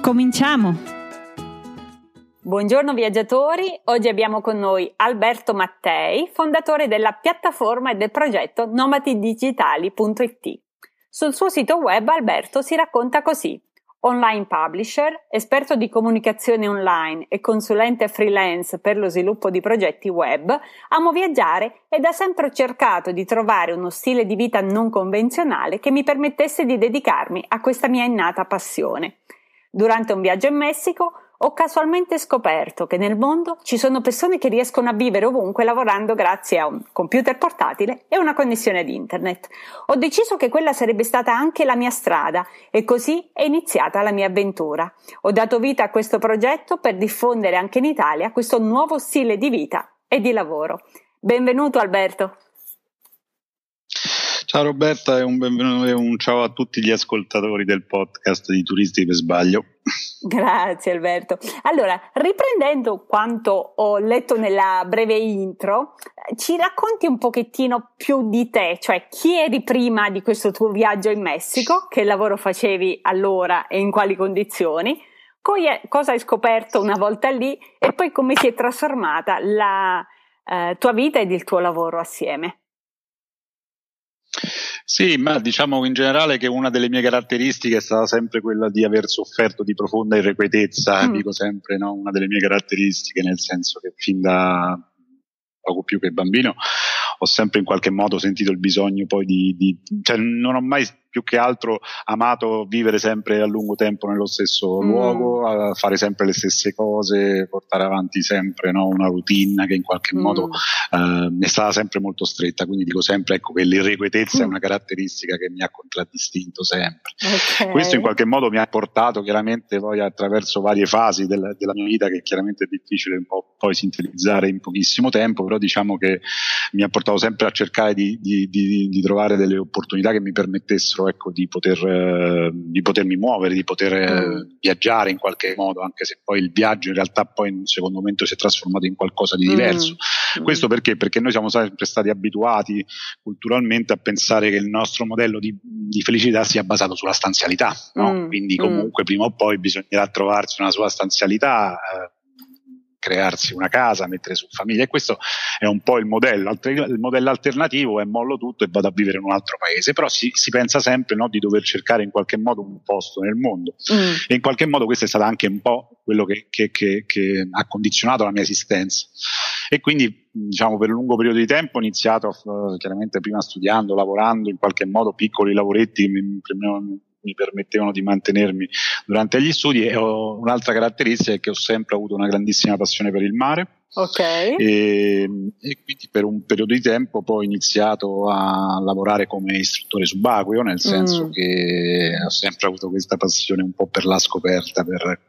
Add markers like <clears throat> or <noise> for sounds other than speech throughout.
Cominciamo! Buongiorno viaggiatori, oggi abbiamo con noi Alberto Mattei, fondatore della piattaforma e del progetto nomadidigitali.it. Sul suo sito web Alberto si racconta così. Online publisher, esperto di comunicazione online e consulente freelance per lo sviluppo di progetti web, amo viaggiare ed ha sempre cercato di trovare uno stile di vita non convenzionale che mi permettesse di dedicarmi a questa mia innata passione. Durante un viaggio in Messico ho casualmente scoperto che nel mondo ci sono persone che riescono a vivere ovunque lavorando grazie a un computer portatile e una connessione ad internet. Ho deciso che quella sarebbe stata anche la mia strada e così è iniziata la mia avventura. Ho dato vita a questo progetto per diffondere anche in Italia questo nuovo stile di vita e di lavoro. Benvenuto Alberto. Ciao Roberta e un benvenuto e un ciao a tutti gli ascoltatori del podcast di Turisti per Sbaglio. Grazie Alberto. Allora, riprendendo quanto ho letto nella breve intro, ci racconti un pochettino più di te, cioè chi eri prima di questo tuo viaggio in Messico, che lavoro facevi allora e in quali condizioni, cosa hai scoperto una volta lì e poi come si è trasformata la eh, tua vita ed il tuo lavoro assieme. Sì, ma diciamo in generale che una delle mie caratteristiche è stata sempre quella di aver sofferto di profonda irrequietezza, mm. dico sempre no? una delle mie caratteristiche, nel senso che fin da poco più che bambino ho sempre in qualche modo sentito il bisogno poi di, di cioè non ho mai più che altro amato vivere sempre a lungo tempo nello stesso mm. luogo, fare sempre le stesse cose, portare avanti sempre no, una routine che in qualche mm. modo eh, è stata sempre molto stretta. Quindi dico sempre ecco, che l'irrequietezza mm. è una caratteristica che mi ha contraddistinto sempre. Okay. Questo in qualche modo mi ha portato chiaramente poi attraverso varie fasi del, della mia vita che chiaramente è difficile un po' poi sintetizzare in pochissimo tempo, però diciamo che mi ha portato sempre a cercare di, di, di, di trovare delle opportunità che mi permettessero permesso ecco, di, poter, eh, di potermi muovere, di poter eh, mm. viaggiare in qualche modo, anche se poi il viaggio in realtà poi in un secondo momento si è trasformato in qualcosa di mm. diverso. Mm. Questo perché? Perché noi siamo sempre stati abituati culturalmente a pensare che il nostro modello di, di felicità sia basato sulla stanzialità, no? Mm. quindi mm. comunque prima o poi bisognerà trovarsi una sua stanzialità. Eh, crearsi una casa, mettere su famiglia e questo è un po' il modello. Il modello alternativo è mollo tutto e vado a vivere in un altro paese, però si, si pensa sempre no, di dover cercare in qualche modo un posto nel mondo mm. e in qualche modo questo è stato anche un po' quello che, che, che, che ha condizionato la mia esistenza e quindi diciamo per un lungo periodo di tempo ho iniziato uh, chiaramente prima studiando, lavorando in qualche modo piccoli lavoretti mi, permettevano di mantenermi durante gli studi e ho, un'altra caratteristica è che ho sempre avuto una grandissima passione per il mare Ok. E, e, quindi per un periodo di tempo poi ho iniziato a lavorare come istruttore subacqueo, nel senso mm. che ho sempre avuto questa passione un po' per la scoperta, per,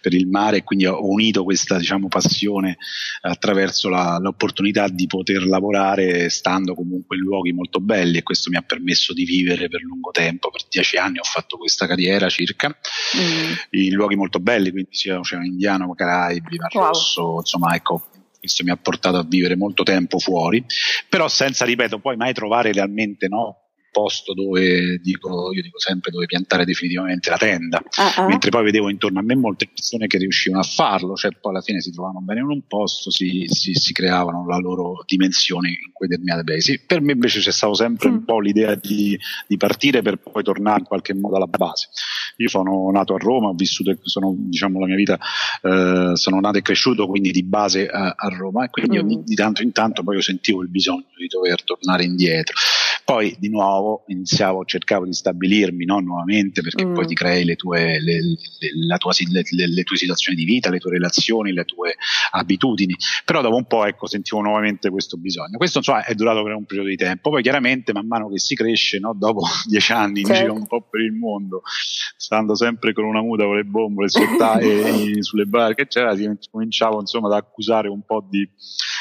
per il mare e quindi ho unito questa diciamo, passione attraverso la, l'opportunità di poter lavorare stando comunque in luoghi molto belli e questo mi ha permesso di vivere per lungo tempo, per dieci anni ho fatto questa carriera circa, mm. in luoghi molto belli, quindi sia Oceano Indiano, Caraibi, Mar wow. Rosso, insomma ecco, questo mi ha portato a vivere molto tempo fuori, però senza, ripeto, poi mai trovare realmente no, posto dove dico, io dico sempre dove piantare definitivamente la tenda, uh-huh. mentre poi vedevo intorno a me molte persone che riuscivano a farlo, cioè poi alla fine si trovavano bene in un posto, si, si, si creavano la loro dimensione in quei determinati paesi. Per me invece c'è stato sempre mm. un po' l'idea di, di, partire per poi tornare in qualche modo alla base. Io sono nato a Roma, ho vissuto, sono, diciamo, la mia vita, eh, sono nato e cresciuto quindi di base a, a Roma e quindi mm. di, di tanto in tanto poi io sentivo il bisogno di dover tornare indietro. Poi di nuovo iniziavo, cercavo di stabilirmi no, nuovamente perché mm. poi ti crei le tue, le, le, tua, le, tue situazioni di vita, le tue relazioni, le tue abitudini. Però dopo un po' ecco, sentivo nuovamente questo bisogno. Questo insomma, è durato per un periodo di tempo. Poi chiaramente man mano che si cresce, no, dopo <laughs> dieci anni certo. in giro un po' per il mondo, stando sempre con una muta con le bombole <laughs> e sulle barche, eccetera, cominciavo insomma ad accusare un po' di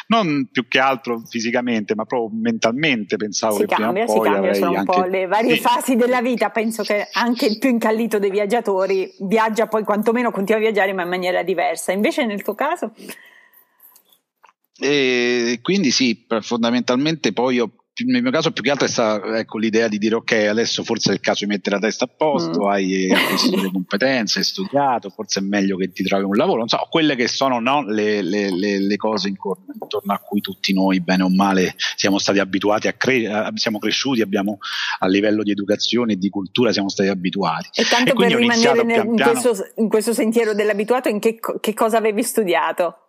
non più che altro fisicamente, ma proprio mentalmente pensavo si che prima o si cambia, sono un po' le varie sì. fasi della vita. Penso che anche il più incallito dei viaggiatori viaggia poi quantomeno continua a viaggiare ma in maniera diversa. Invece nel tuo caso? E quindi sì, fondamentalmente poi io nel mio caso più che altro è stata ecco, l'idea di dire ok adesso forse è il caso di mettere la testa a posto, mm. hai <laughs> acquisito le competenze, hai studiato, forse è meglio che ti trovi un lavoro, non so, quelle che sono no, le, le, le, le, cose intorno, a cui tutti noi bene o male siamo stati abituati a crescere, siamo cresciuti, abbiamo a livello di educazione e di cultura siamo stati abituati. E tanto e per rimanere nel, in, questo, in, questo, sentiero dell'abituato, in che, che cosa avevi studiato?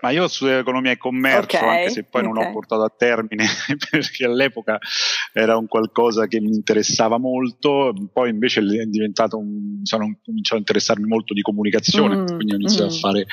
Ma io studio economia e commercio, okay, anche se poi okay. non ho portato a termine, <laughs> perché all'epoca era un qualcosa che mi interessava molto, poi invece è diventato un, sono cominciato a interessarmi molto di comunicazione, mm, quindi ho iniziato mm. a fare,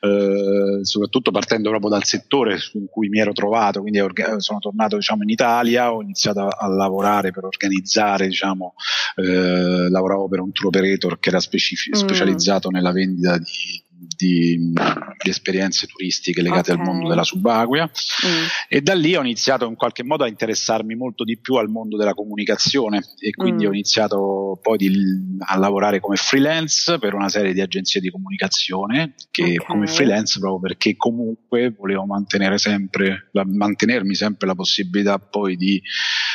eh, soprattutto partendo proprio dal settore in cui mi ero trovato, quindi sono tornato diciamo, in Italia, ho iniziato a, a lavorare per organizzare, diciamo, eh, lavoravo per un tour operator che era specific- mm. specializzato nella vendita di di, di, esperienze turistiche legate okay. al mondo della subacquea mm. e da lì ho iniziato in qualche modo a interessarmi molto di più al mondo della comunicazione e quindi mm. ho iniziato poi di, a lavorare come freelance per una serie di agenzie di comunicazione che okay. come freelance proprio perché comunque volevo mantenere sempre la, mantenermi sempre la possibilità poi di,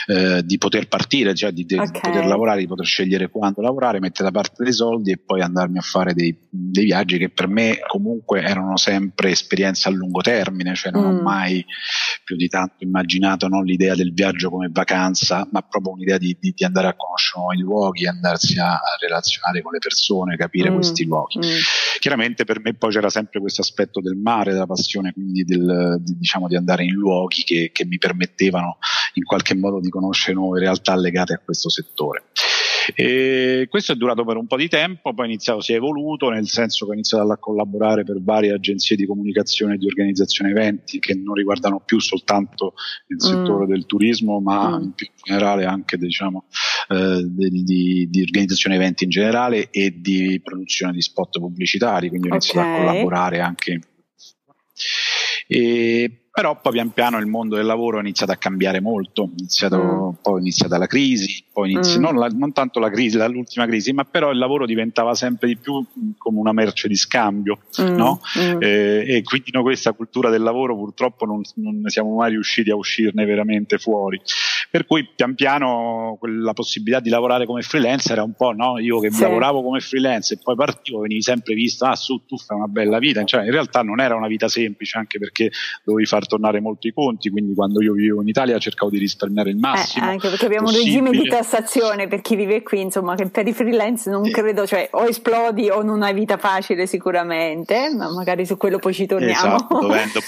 eh, di poter partire cioè di, okay. poter lavorare di poter scegliere quando lavorare mettere da parte dei soldi e poi andarmi a fare dei, dei viaggi che per me comunque erano sempre esperienze a lungo termine, cioè non mm. ho mai più di tanto immaginato no, l'idea del viaggio come vacanza, ma proprio un'idea di, di, di andare a conoscere nuovi luoghi, andarsi a, a, relazionare con le persone, capire mm. questi luoghi. Mm. Chiaramente per me poi c'era sempre questo aspetto del mare, della passione, quindi del, di, diciamo di andare in luoghi che, che mi permettevano in qualche modo di conoscere nuove realtà legate a questo settore. E questo è durato per un po' di tempo, poi iniziato, si è evoluto, nel senso che ho iniziato a collaborare per varie agenzie di comunicazione e di organizzazione eventi che non riguardano più soltanto il settore mm. del turismo, ma mm. in più generale anche diciamo, eh, di, di, di, organizzazione eventi in generale e di produzione di spot pubblicitari, quindi ho iniziato okay. a collaborare anche. E però poi pian piano il mondo del lavoro è iniziato a cambiare molto, iniziato, mm. poi è iniziata la crisi, poi inizia, mm. non, la, non, tanto la crisi, l'ultima crisi, ma però il lavoro diventava sempre di più come una merce di scambio, mm. no? Mm. Eh, e quindi noi questa cultura del lavoro purtroppo non, non siamo mai riusciti a uscirne veramente fuori. Per cui pian piano la possibilità di lavorare come freelance era un po', no? Io che sì. lavoravo come freelance e poi partivo, venivi sempre visto, ah su, tu fai una bella vita, cioè in realtà non era una vita semplice anche perché dovevi far tornare molto i conti, quindi quando io vivevo in Italia cercavo di risparmiare il massimo. Eh, anche perché abbiamo possibile. un regime di tassazione per chi vive qui, insomma, che per i freelance non eh. credo, cioè o esplodi o non hai vita facile sicuramente, ma magari su quello poi ci torniamo. Esatto, <laughs> vivendo,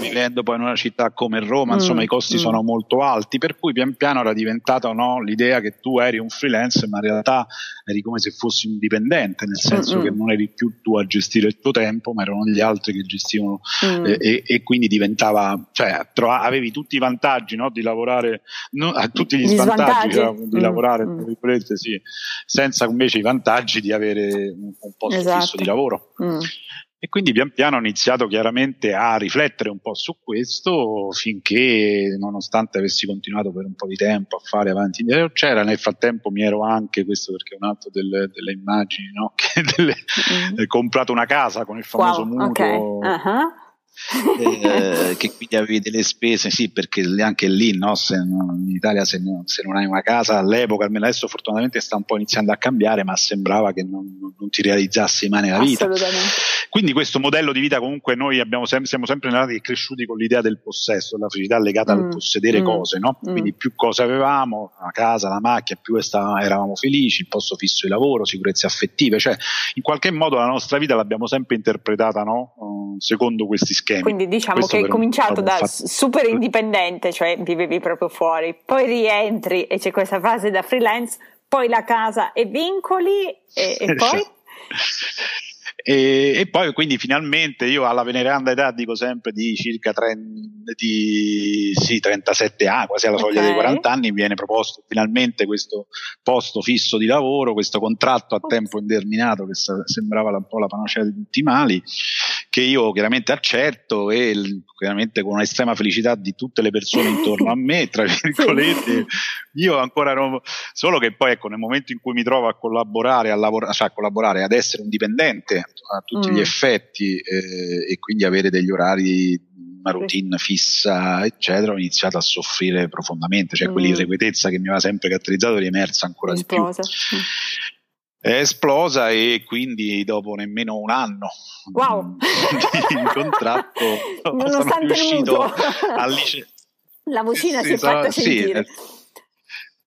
vivendo poi in una città come Roma, insomma mm, i costi mm. sono molto alti, per cui pian piano era diventata no, l'idea che tu eri un freelance, ma in realtà eri come se fossi un dipendente, nel senso mm, che non eri più tu a gestire il tuo tempo, ma erano gli altri che gestivano mm. eh, e, e, quindi diventava, cioè trova, avevi tutti i vantaggi no, di lavorare, no, tutti gli, gli svantaggi, svantaggi. di mm, lavorare, mm. sì, senza invece i vantaggi di avere un, un posto esatto. fisso di lavoro. Mm. E quindi pian piano ho iniziato chiaramente a riflettere un po' su questo finché, nonostante avessi continuato per un po' di tempo a fare avanti e indietro, c'era nel frattempo mi ero anche, questo perché è un altro delle, delle immagini, no? <laughs> che delle, mm-hmm. comprato una casa con il famoso wow, mutuo. Okay. Uh-huh eh, <laughs> che quindi avevi delle spese, sì, perché anche lì no, se, in Italia se, no, se, non hai una casa all'epoca, almeno adesso fortunatamente sta un po' iniziando a cambiare, ma sembrava che non, non ti realizzassi mai nella vita. Quindi questo modello di vita comunque noi abbiamo sem- siamo sempre nati e cresciuti con l'idea del possesso, della felicità legata mm. al possedere mm. cose, no? Mm. Quindi più cose avevamo, la casa, la macchina, più eravamo felici, il posto fisso di lavoro, sicurezze affettive, cioè in qualche modo la nostra vita l'abbiamo sempre interpretata no? Uh, secondo questi schemi. Quindi diciamo Questo che hai cominciato da fatto... super indipendente, cioè vivevi proprio fuori, poi rientri e c'è questa fase da freelance, poi la casa e vincoli e, e <laughs> poi? <laughs> E, e, poi quindi finalmente io alla veneranda età dico sempre di circa 30, di, sì, 37 anni, quasi alla soglia okay. dei 40 anni, viene proposto finalmente questo posto fisso di lavoro, questo contratto a tempo indeterminato che sembrava un po' la panacea di tutti i mali, che io chiaramente accetto e chiaramente con un'estrema felicità di tutte le persone intorno a me, tra <laughs> virgolette, io ancora non, solo che poi ecco nel momento in cui mi trovo a collaborare, a lavorare, cioè a collaborare, ad essere un dipendente a tutti mm. gli effetti eh, e quindi avere degli orari, una routine fissa, eccetera, ho iniziato a soffrire profondamente, cioè mm. quell'irrequietezza che mi aveva sempre caratterizzato è emersa ancora Esplosa. di più. Mm. È esplosa e quindi dopo nemmeno un anno wow. di contratto <laughs> <laughs> sono riuscito a licenziare. La vocina sì, si è fatta sì, sentire. Sì,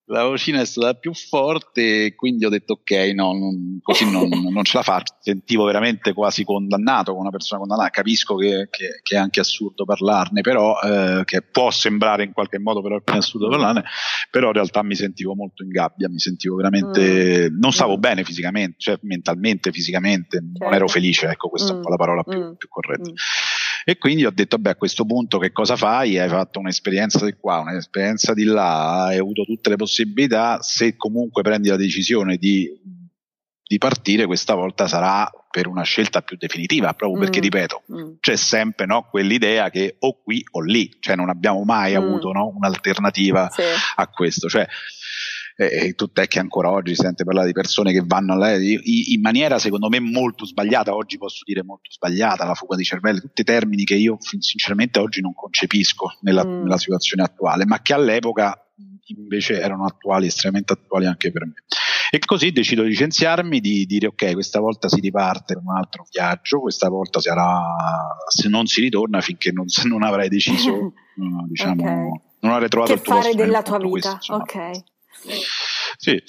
la vocina è stata più forte e quindi ho detto ok, no, non, così non, <laughs> non, ce la faccio. Sentivo veramente quasi condannato con una persona condannata. Capisco che, che, che è anche assurdo parlarne, però eh, che può sembrare in qualche modo però è assurdo parlarne, però in realtà mi sentivo molto in gabbia, mi sentivo veramente, mm. non stavo mm. bene fisicamente, cioè mentalmente, fisicamente, certo. non ero felice, ecco questa mm. è un po' la parola più, mm. più corretta. E quindi ho detto, beh, a questo punto che cosa fai? Hai fatto un'esperienza di qua, un'esperienza di là, hai avuto tutte le possibilità, se comunque prendi la decisione di, di partire, questa volta sarà per una scelta più definitiva, proprio perché, mm. ripeto, mm. c'è sempre no, quell'idea che o qui o lì, cioè non abbiamo mai mm. avuto no, un'alternativa sì. a questo. Cioè, e tutto è che ancora oggi si sente parlare di persone che vanno all'aereo in maniera secondo me molto sbagliata, oggi posso dire molto sbagliata, la fuga di cervelli, tutti termini che io sinceramente oggi non concepisco nella, mm. nella situazione attuale, ma che all'epoca invece erano attuali, estremamente attuali anche per me. E così decido di licenziarmi, di dire ok, questa volta si riparte per un altro viaggio, questa volta sarà, se non si ritorna finché non, non avrai deciso, <laughs> diciamo, okay. non avrei trovato che il tuo fare della tua vita. Questo, ok. Sì,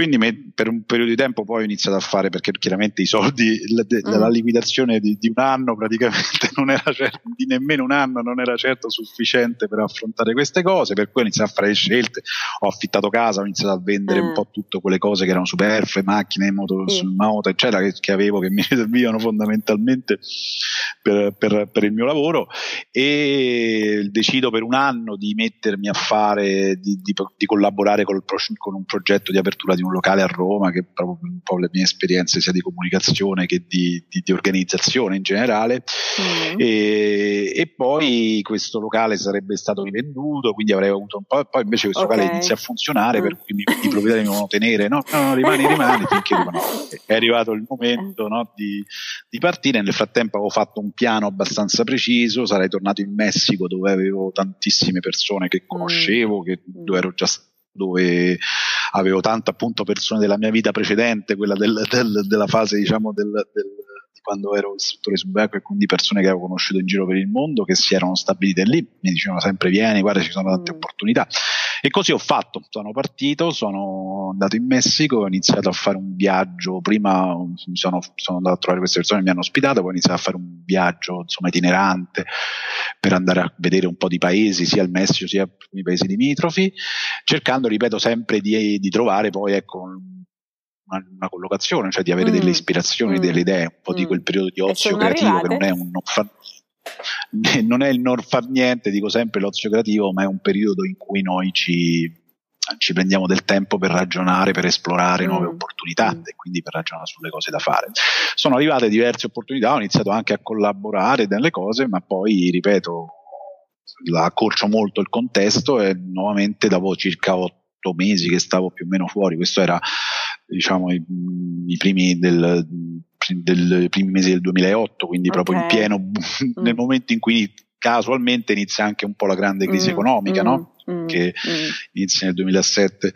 quindi me, per un periodo di tempo poi ho iniziato a fare perché chiaramente i soldi la, mm. la liquidazione di, di, un anno praticamente <laughs> non era certo, di nemmeno un anno non era certo sufficiente per affrontare queste cose per cui ho iniziato a fare scelte ho affittato casa ho iniziato a vendere mm. un po' tutte quelle cose che erano superflue macchine moto, mm. moto eccetera che, che, avevo che mi <laughs> servivano fondamentalmente per, per, per, il mio lavoro e decido per un anno di mettermi a fare di, di, di collaborare col, con un progetto di apertura di un un locale a Roma, che proprio un po' le mie esperienze sia di comunicazione che di, di, di organizzazione in generale. Mm. E, e, poi questo locale sarebbe stato rivenduto, quindi avrei avuto un po', poi invece questo okay. locale inizia a funzionare, mm. per cui i proprietari mi devono tenere, no, no, no rimani, rimani, finché rimane. È arrivato il momento no, di, di partire, nel frattempo avevo fatto un piano abbastanza preciso, sarei tornato in Messico dove avevo tantissime persone che conoscevo, che, dove ero già stato dove avevo tante appunto persone della mia vita precedente, quella del, del, della fase diciamo del, del quando ero istruttore subacqueo e quindi persone che avevo conosciuto in giro per il mondo che si erano stabilite lì, mi dicevano sempre vieni, guarda ci sono tante mm. opportunità e così ho fatto, sono partito, sono andato in Messico, ho iniziato a fare un viaggio, prima sono, sono andato a trovare queste persone che mi hanno ospitato, poi ho iniziato a fare un viaggio insomma itinerante per andare a vedere un po' di paesi, sia il Messico sia i paesi limitrofi, cercando, ripeto, sempre di, di trovare poi ecco una, una, collocazione, cioè di avere mm. delle ispirazioni, mm. delle idee, un po' mm. di quel periodo di ozio creativo arrivate? che non è un non fa, <laughs> non è il non far niente, dico sempre l'ozio creativo, ma è un periodo in cui noi ci, ci prendiamo del tempo per ragionare, per esplorare nuove mm. opportunità mm. e quindi per ragionare sulle cose da fare. Sono arrivate diverse opportunità, ho iniziato anche a collaborare nelle cose, ma poi, ripeto, la accorcio molto il contesto e nuovamente dopo circa otto mesi che stavo più o meno fuori, questo era diciamo i, i primi del, del, primi mesi del 2008, quindi okay. proprio in pieno mm. nel momento in cui casualmente inizia anche un po' la grande crisi mm. economica, no? Mm. che mm. inizia nel 2007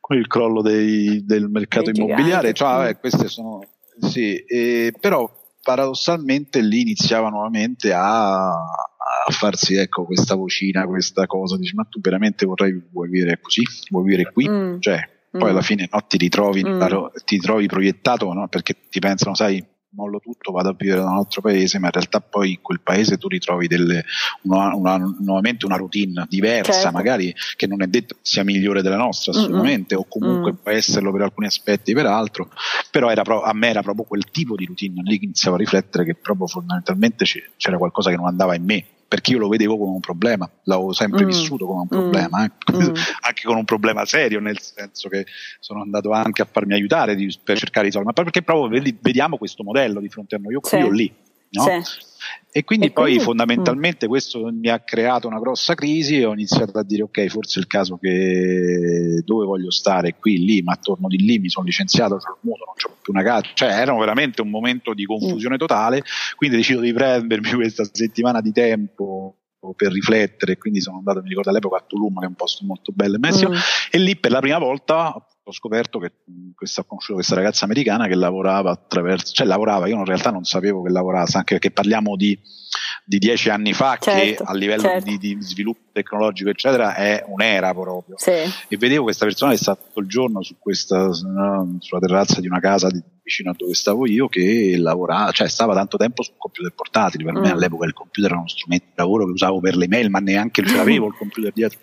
con il crollo dei, del mercato dei immobiliare, cioè, vabbè, queste sono sì, eh, però paradossalmente lì iniziava nuovamente a, a farsi ecco questa vocina, questa cosa, dici ma tu veramente vorrai, vuoi vivere così, vuoi vivere qui, mm. cioè poi alla mm. fine no, ti ritrovi, mm. ti trovi proiettato no? perché ti pensano, sai, mollo tutto, vado a vivere da un altro paese, ma in realtà poi in quel paese tu ritrovi delle, una, una, nuovamente una routine diversa, certo. magari che non è detto sia migliore della nostra assolutamente, Mm-mm. o comunque mm. può esserlo per alcuni aspetti, per altro, però era pro- a me era proprio quel tipo di routine lì che iniziavo a riflettere che proprio fondamentalmente c'era qualcosa che non andava in me perché io lo vedevo come un problema, l'avevo sempre mm. vissuto come un problema, eh. mm. <laughs> anche con un problema serio, nel senso che sono andato anche a farmi aiutare di, per cercare di risolvere, ma perché proprio vediamo questo modello di fronte a noi, io qui o lì. No? Sì. E quindi e poi quindi, fondamentalmente mm. questo mi ha creato una grossa crisi e ho iniziato a dire ok, forse è il caso che dove voglio stare, qui, lì, ma attorno di lì mi sono licenziato, c'ho il mutuo, non c'ho più una casa, cioè era veramente un momento di confusione mm. totale, quindi decido di prendermi <laughs> questa settimana di tempo per riflettere, quindi sono andato, mi ricordo all'epoca a Tulum, che è un posto molto bello e Messico, mm. e lì per la prima volta ho scoperto che questa, ho conosciuto questa ragazza americana che lavorava attraverso, cioè lavorava, io in realtà non sapevo che lavorasse, anche perché parliamo di, di dieci anni fa certo, che a livello certo. di, di, sviluppo tecnologico eccetera è un'era proprio sì. e vedevo questa persona che sta tutto il giorno su questa, sulla terrazza di una casa di, vicino a dove stavo io che lavorava, cioè stava tanto tempo su computer portatili, per mm. me all'epoca il computer era uno strumento di lavoro che usavo per le mail, ma neanche ce l'avevo il computer dietro,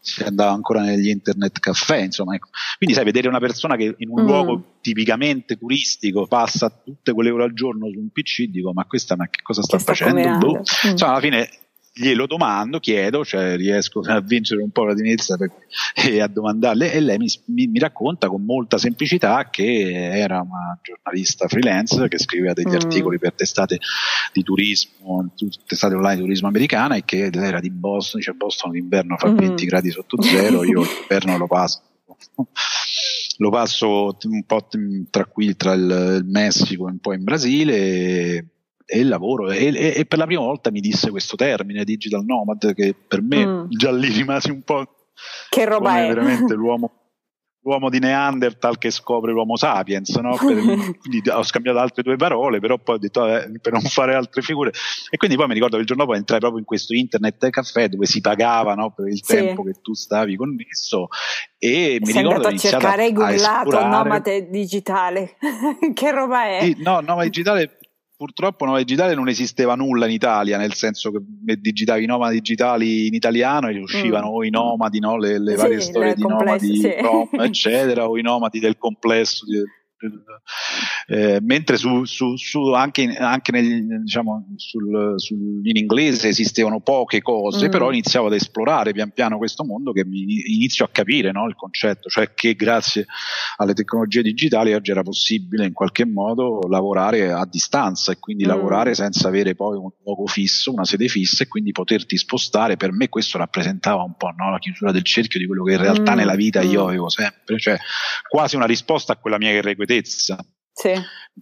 si andava ancora negli internet caffè, insomma, ecco. Quindi sai, vedere una persona che in un mm. luogo tipicamente turistico passa tutte quelle ore al giorno su un PC, dico ma questa ma che cosa sta che facendo? Boh. Mm. Insomma, alla fine glielo domando, chiedo, cioè riesco a vincere un po' la timidezza per, e a domandarle e lei mi, mi, mi, racconta con molta semplicità che era una giornalista freelance che scriveva degli mm. articoli per testate di turismo, testate online di turismo americana e che lei era di Boston, dice Boston d'inverno fa mm. 20 gradi sotto zero, io <laughs> l'inverno lo passo lo passo un po' tra qui tra il, Messico e un po' in Brasile e il lavoro e, e, e, per la prima volta mi disse questo termine digital nomad che per me mm. già lì rimasi un po' che roba è veramente <laughs> l'uomo l'uomo di Neanderthal che scopre l'uomo sapiens, no? per, <laughs> quindi ho scambiato altre due parole, però poi ho detto eh, per non fare altre figure. E quindi poi mi ricordo che il giorno dopo entrai proprio in questo internet caffè dove si pagava no? per il sì. tempo che tu stavi connesso e mi Sei ricordo andato a cercare hai googlato nomade digitale <laughs> che roba è? Sì, no, nomade digitale purtroppo Nova Digitale non esisteva nulla in Italia, nel senso che digitavi i nomadi digitali in italiano e uscivano mm. o i nomadi, no? le, le, varie storie di nomadi, sì. Rom, eccetera, o i nomadi del complesso di, eh, mentre su, su, su anche, anche nel, diciamo, sul, sul, in inglese esistevano poche cose, mm. però iniziavo ad esplorare pian piano questo mondo che mi inizio a capire no, il concetto, cioè che grazie alle tecnologie digitali oggi era possibile in qualche modo lavorare a distanza e quindi mm. lavorare senza avere poi un luogo fisso, una sede fissa e quindi poterti spostare. Per me questo rappresentava un po' no, la chiusura del cerchio di quello che in realtà mm. nella vita io mm. avevo sempre, cioè quasi una risposta a quella mia irrequietezza sì.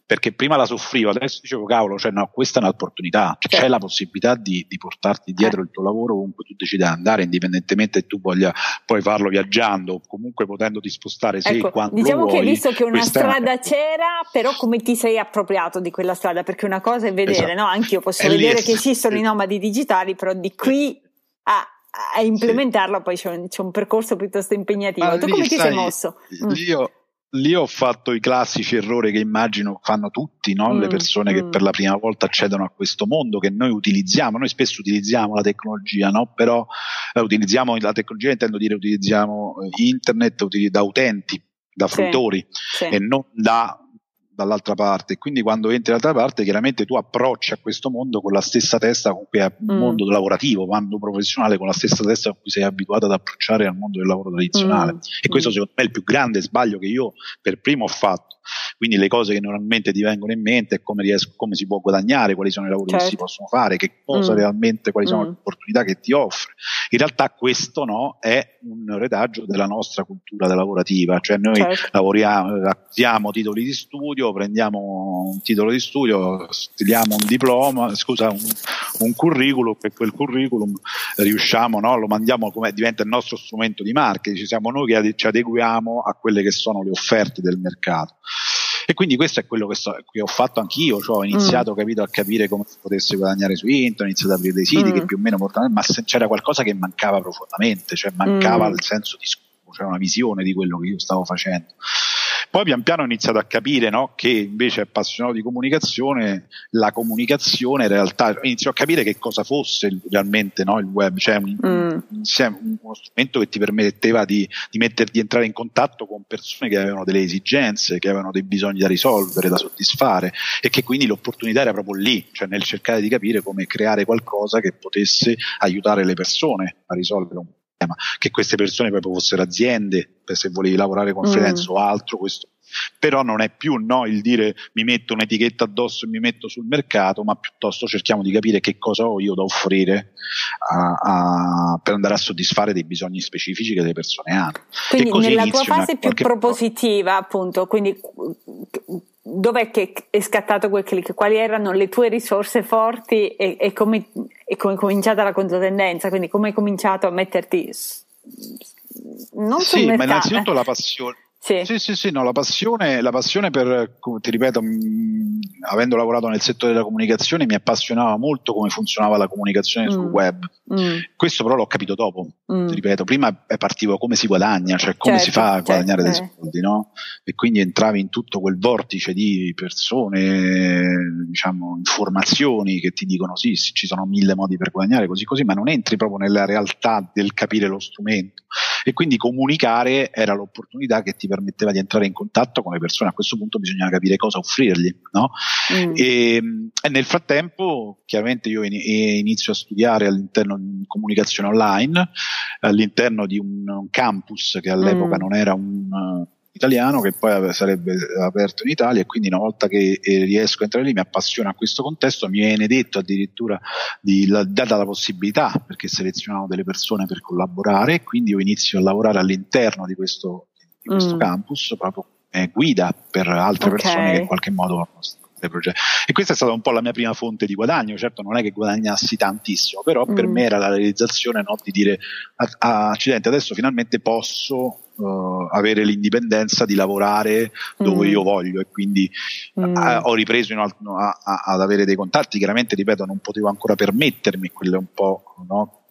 Perché prima la soffrivo, adesso dicevo cavolo, cioè no, questa è un'opportunità, cioè, c'è la possibilità di, di portarti dietro eh. il tuo lavoro ovunque tu decidi di andare, indipendentemente che tu voglia poi farlo viaggiando o comunque potendoti spostare se ecco, quando Diciamo che hai visto che una strada è... c'era, però come ti sei appropriato di quella strada? Perché una cosa è vedere, esatto. no? Anche io posso è vedere che esistono i nomadi digitali, però di qui a a implementarlo sì. poi c'è un, c'è un, percorso piuttosto impegnativo. Ma tu come ti sei mosso? Io, lì ho fatto i classici errori che immagino fanno tutti, no? mm, le persone mm. che per la prima volta accedono a questo mondo che noi utilizziamo, noi spesso utilizziamo la tecnologia, no? però eh, utilizziamo la tecnologia, intendo dire utilizziamo eh, internet da utenti, da fruitori sì, sì. e non da dall'altra parte. Quindi quando entri dall'altra parte, chiaramente tu approcci a questo mondo con la stessa testa con cui è il mm. mondo lavorativo, mondo professionale, con la stessa testa con cui sei abituato ad approcciare al mondo del lavoro tradizionale. Mm. E questo secondo me è il più grande sbaglio che io per primo ho fatto. Quindi le cose che normalmente ti vengono in mente è come, riesco, come si può guadagnare, quali sono i lavori certo. che si certo. possono fare, che cosa mm. realmente, quali sono mm. le opportunità che ti offre. In realtà questo no, è un retaggio della nostra cultura lavorativa, cioè noi certo. lavoriamo, acquiamo titoli di studio, prendiamo un titolo di studio, stiliamo un diploma, scusa, un, un curriculum e quel curriculum riusciamo, no, lo mandiamo come diventa il nostro strumento di marketing, ci siamo noi che ci adeguiamo a quelle che sono le offerte del mercato. E quindi questo è quello che, so, che ho fatto anch'io, cioè ho iniziato mm. capito, a capire come si potesse guadagnare su internet, ho iniziato ad aprire dei siti mm. che più o meno portavano, ma c'era qualcosa che mancava profondamente, cioè mancava mm. il senso di scopo, c'era una visione di quello che io stavo facendo Poi pian piano ho iniziato a capire no, che invece appassionato di comunicazione, la comunicazione in realtà inizio a capire che cosa fosse realmente no, il web, cioè un, mm. uno strumento che ti permetteva di, di, metter, di entrare in contatto con persone che avevano delle esigenze, che avevano dei bisogni da risolvere, da soddisfare e che quindi l'opportunità era proprio lì, cioè nel cercare di capire come creare qualcosa che potesse aiutare le persone a risolvere un problema, che queste persone poi fossero aziende, se volevi lavorare con mm. freelance o altro, questo però non è più no, il dire mi metto un'etichetta addosso e mi metto sul mercato, ma piuttosto cerchiamo di capire che cosa ho io da offrire a, a, per andare a soddisfare dei bisogni specifici che le persone hanno. Quindi nella tua fase più propositiva, appunto, quindi dov'è che è scattato quel click? Quali erano le tue risorse forti e, e come, e come è cominciata la controtendenza? Quindi come hai cominciato a metterti non sì, ma innanzitutto la passione, sì, sì, sì, sì no, la, passione, la passione per, ti ripeto, mh, avendo lavorato nel settore della comunicazione, mi appassionava molto come funzionava la comunicazione mm. sul web. Mm. Questo però l'ho capito dopo, mm. ti ripeto, prima partivo come si guadagna, cioè come certo, si fa a certo, guadagnare certo. dei soldi, no? E quindi entravi in tutto quel vortice di persone, diciamo, informazioni che ti dicono sì, sì, ci sono mille modi per guadagnare, così così, ma non entri proprio nella realtà del capire lo strumento. E quindi comunicare era l'opportunità che ti permetteva di entrare in contatto con le persone, a questo punto bisognava capire cosa offrirgli. No? Mm. E, e, nel frattempo, chiaramente io inizio a studiare all'interno di comunicazione online, all'interno di un, un campus che all'epoca mm. non era un uh, italiano che poi sarebbe aperto in Italia e quindi una volta che eh, riesco a entrare lì mi appassiona a questo contesto, mi viene detto addirittura di, la, data la possibilità perché selezionavano delle persone per collaborare e quindi io inizio a lavorare all'interno di questo di questo mm. campus proprio come guida per altre okay. persone che in qualche modo progetti. E questa è stata un po' la mia prima fonte di guadagno, certo non è che guadagnassi tantissimo, però mm. per me era la realizzazione no, di dire accidenti, adesso finalmente posso Uh, avere l'indipendenza di lavorare dove mm. io voglio e quindi mm. uh, ho ripreso alt- a, a, ad avere dei contatti chiaramente ripeto non potevo ancora permettermi quello un po' no?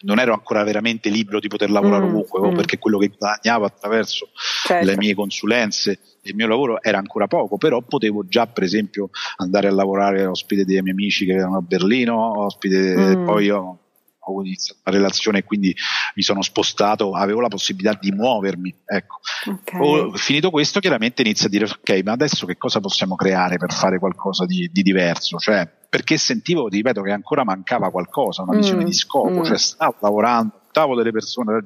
Non ero ancora veramente libero di poter lavorare mm, ovunque, mm. perché quello che guadagnavo attraverso certo. le mie consulenze il mio lavoro era ancora poco, però potevo già per esempio andare a lavorare ospite dei miei amici che erano a Berlino, ospite, mm. poi io ho iniziato una relazione e quindi mi sono spostato, avevo la possibilità di muovermi. Ecco. Okay. Ho, finito questo, chiaramente inizio a dire: Ok, ma adesso che cosa possiamo creare per fare qualcosa di, di diverso? Cioè, perché sentivo, ti ripeto, che ancora mancava qualcosa, una visione mm. di scopo, mm. cioè stavo lavorando delle persone,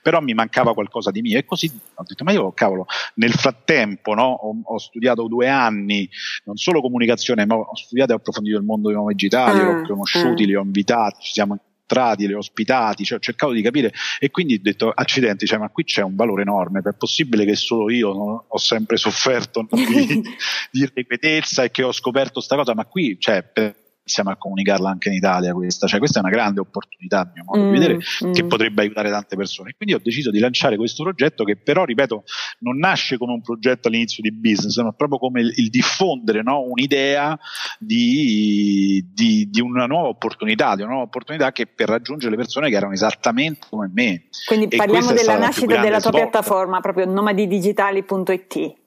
però mi mancava qualcosa di mio e così ho detto ma io cavolo nel frattempo no, ho, ho, studiato due anni non solo comunicazione ma ho studiato e approfondito il mondo dei nuovi digitali, ah, li ho conosciuti, ah. li ho invitati, ci siamo incontrati, li ho ospitati, cioè ho cercato di capire e quindi ho detto accidenti, cioè, ma qui c'è un valore enorme, è possibile che solo io no, ho sempre sofferto no, <laughs> di, di ripetezza e che ho scoperto questa cosa, ma qui cioè, per, iniziamo a comunicarla anche in Italia questa, cioè questa è una grande opportunità a mio modo mm, di vedere mm. che potrebbe aiutare tante persone. Quindi ho deciso di lanciare questo progetto che però, ripeto, non nasce come un progetto all'inizio di business, ma proprio come il, il diffondere no? un'idea di, di, di, una nuova opportunità, di una nuova opportunità che per raggiungere le persone che erano esattamente come me. Quindi e parliamo della nascita della tua svolta. piattaforma, proprio nomadidigitali.it.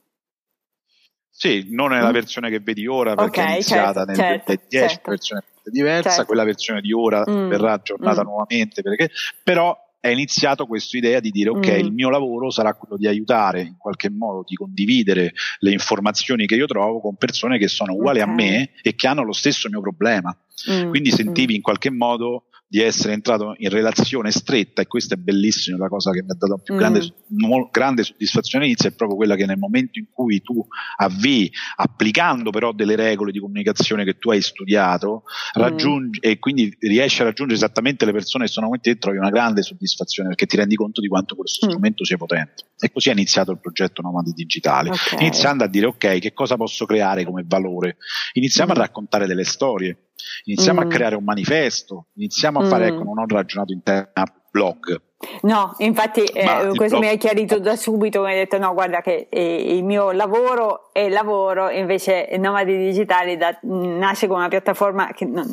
Sì, non è la mm. versione che vedi ora perché okay, è iniziata certo, nel certo, 2010, certo. versione diversa, certo. quella versione di ora mm. verrà aggiornata mm. nuovamente perché, però è iniziato questa idea di dire ok, mm. il mio lavoro sarà quello di aiutare in qualche modo, di condividere le informazioni che io trovo con persone che sono uguali okay. a me e che hanno lo stesso mio problema. Mm. Quindi sentivi mm. in qualche modo di essere entrato in relazione stretta e questo è bellissimo, la cosa che mi ha dato più mm. grande, mo, grande soddisfazione inizio è proprio quella che nel momento in cui tu avvii, applicando però delle regole di comunicazione che tu hai studiato, mm. e quindi riesci a raggiungere esattamente le persone che sono con te, trovi una grande soddisfazione perché ti rendi conto di quanto questo mm. strumento sia potente. E così è iniziato il progetto Nomadi Digitali, okay. iniziando a dire ok, che cosa posso creare come valore? Iniziamo a mm. raccontare delle storie Iniziamo mm. a creare un manifesto, iniziamo a fare, mm. ecco, non ho ragionato in termini blog. No, infatti eh, questo mi hai chiarito da subito, mi hai detto no, guarda che eh, il mio lavoro è lavoro, invece Nomadi Digitali da, nasce come una piattaforma che non,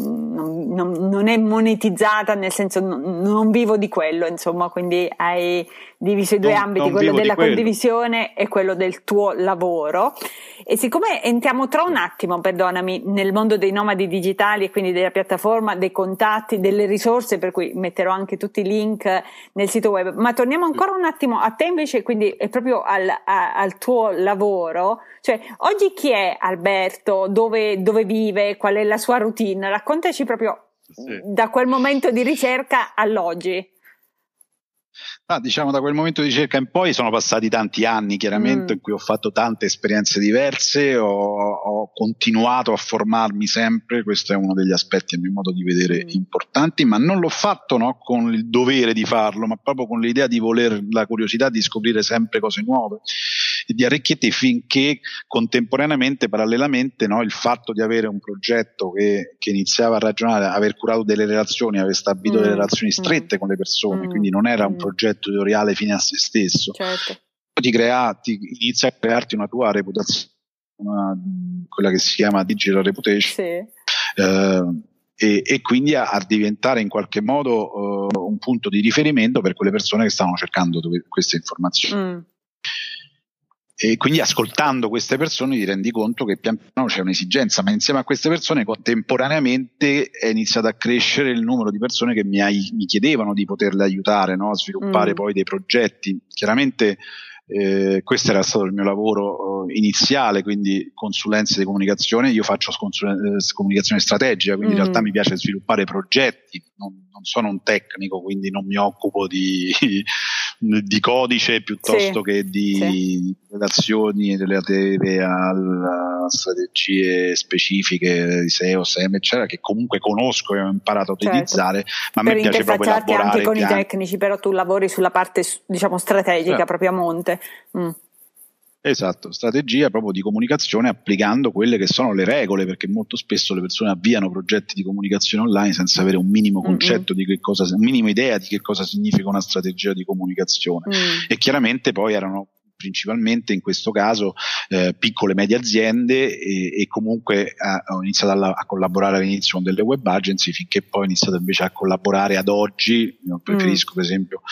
non, non, è monetizzata, nel senso non, non, vivo di quello, insomma, quindi hai diviso i due ambiti, quello della condivisione e quello del tuo lavoro. E siccome entriamo tra un attimo, perdonami, nel mondo dei nomadi digitali e quindi della piattaforma, dei contatti, delle risorse, per cui metterò anche tutti i link nel sito web, ma torniamo ancora un attimo a te invece, quindi è proprio al, a, al tuo lavoro. Cioè, oggi chi è Alberto? Dove, dove vive? Qual è la sua routine? Raccontaci proprio sì. da quel momento di ricerca all'oggi. Ah, diciamo da quel momento di ricerca in poi sono passati tanti anni chiaramente mm. in cui ho fatto tante esperienze diverse, ho, ho, continuato a formarmi sempre, questo è uno degli aspetti a mio modo di vedere mm. importanti, ma non l'ho fatto no, con il dovere di farlo, ma proprio con l'idea di voler, la curiosità di scoprire sempre cose nuove di arricchirti finché contemporaneamente, parallelamente, no, il fatto di avere un progetto che, che, iniziava a ragionare, aver curato delle relazioni, aver stabilito mm. delle relazioni mm. strette mm. con le persone, mm. quindi non era un progetto editoriale fine a se stesso. Certo. Ti, crea, ti inizia a crearti una tua reputazione, una, quella che si chiama digital reputation. Sì. Eh, e, e, quindi a, a, diventare in qualche modo uh, un punto di riferimento per quelle persone che stanno cercando queste informazioni. Mm. E quindi ascoltando queste persone ti rendi conto che pian piano c'è un'esigenza, ma insieme a queste persone contemporaneamente è iniziato a crescere il numero di persone che mi, hai, mi chiedevano di poterle aiutare no? a sviluppare mm. poi dei progetti. Chiaramente eh, questo era stato il mio lavoro eh, iniziale, quindi consulenze di comunicazione. Io faccio consulen- eh, comunicazione strategica, quindi mm. in realtà mi piace sviluppare progetti. Non, sono un tecnico, quindi non mi occupo di, <laughs> di codice piuttosto sì. che di sì. relazioni relative a strategie specifiche di SEO, SEM, eccetera, che comunque conosco e ho imparato a certo. utilizzare, ma a me piace proprio elaborare. anche con i tecnici, però tu lavori sulla parte, diciamo, strategica certo. proprio a monte. Mm. Esatto, strategia proprio di comunicazione applicando quelle che sono le regole, perché molto spesso le persone avviano progetti di comunicazione online senza avere un minimo concetto mm-hmm. di che cosa, un minimo idea di che cosa significa una strategia di comunicazione. Mm. E chiaramente poi erano principalmente in questo caso eh, piccole e medie aziende e, e comunque a, ho iniziato a, a, collaborare all'inizio con delle web agency finché poi ho iniziato invece a collaborare ad oggi, preferisco mm. per esempio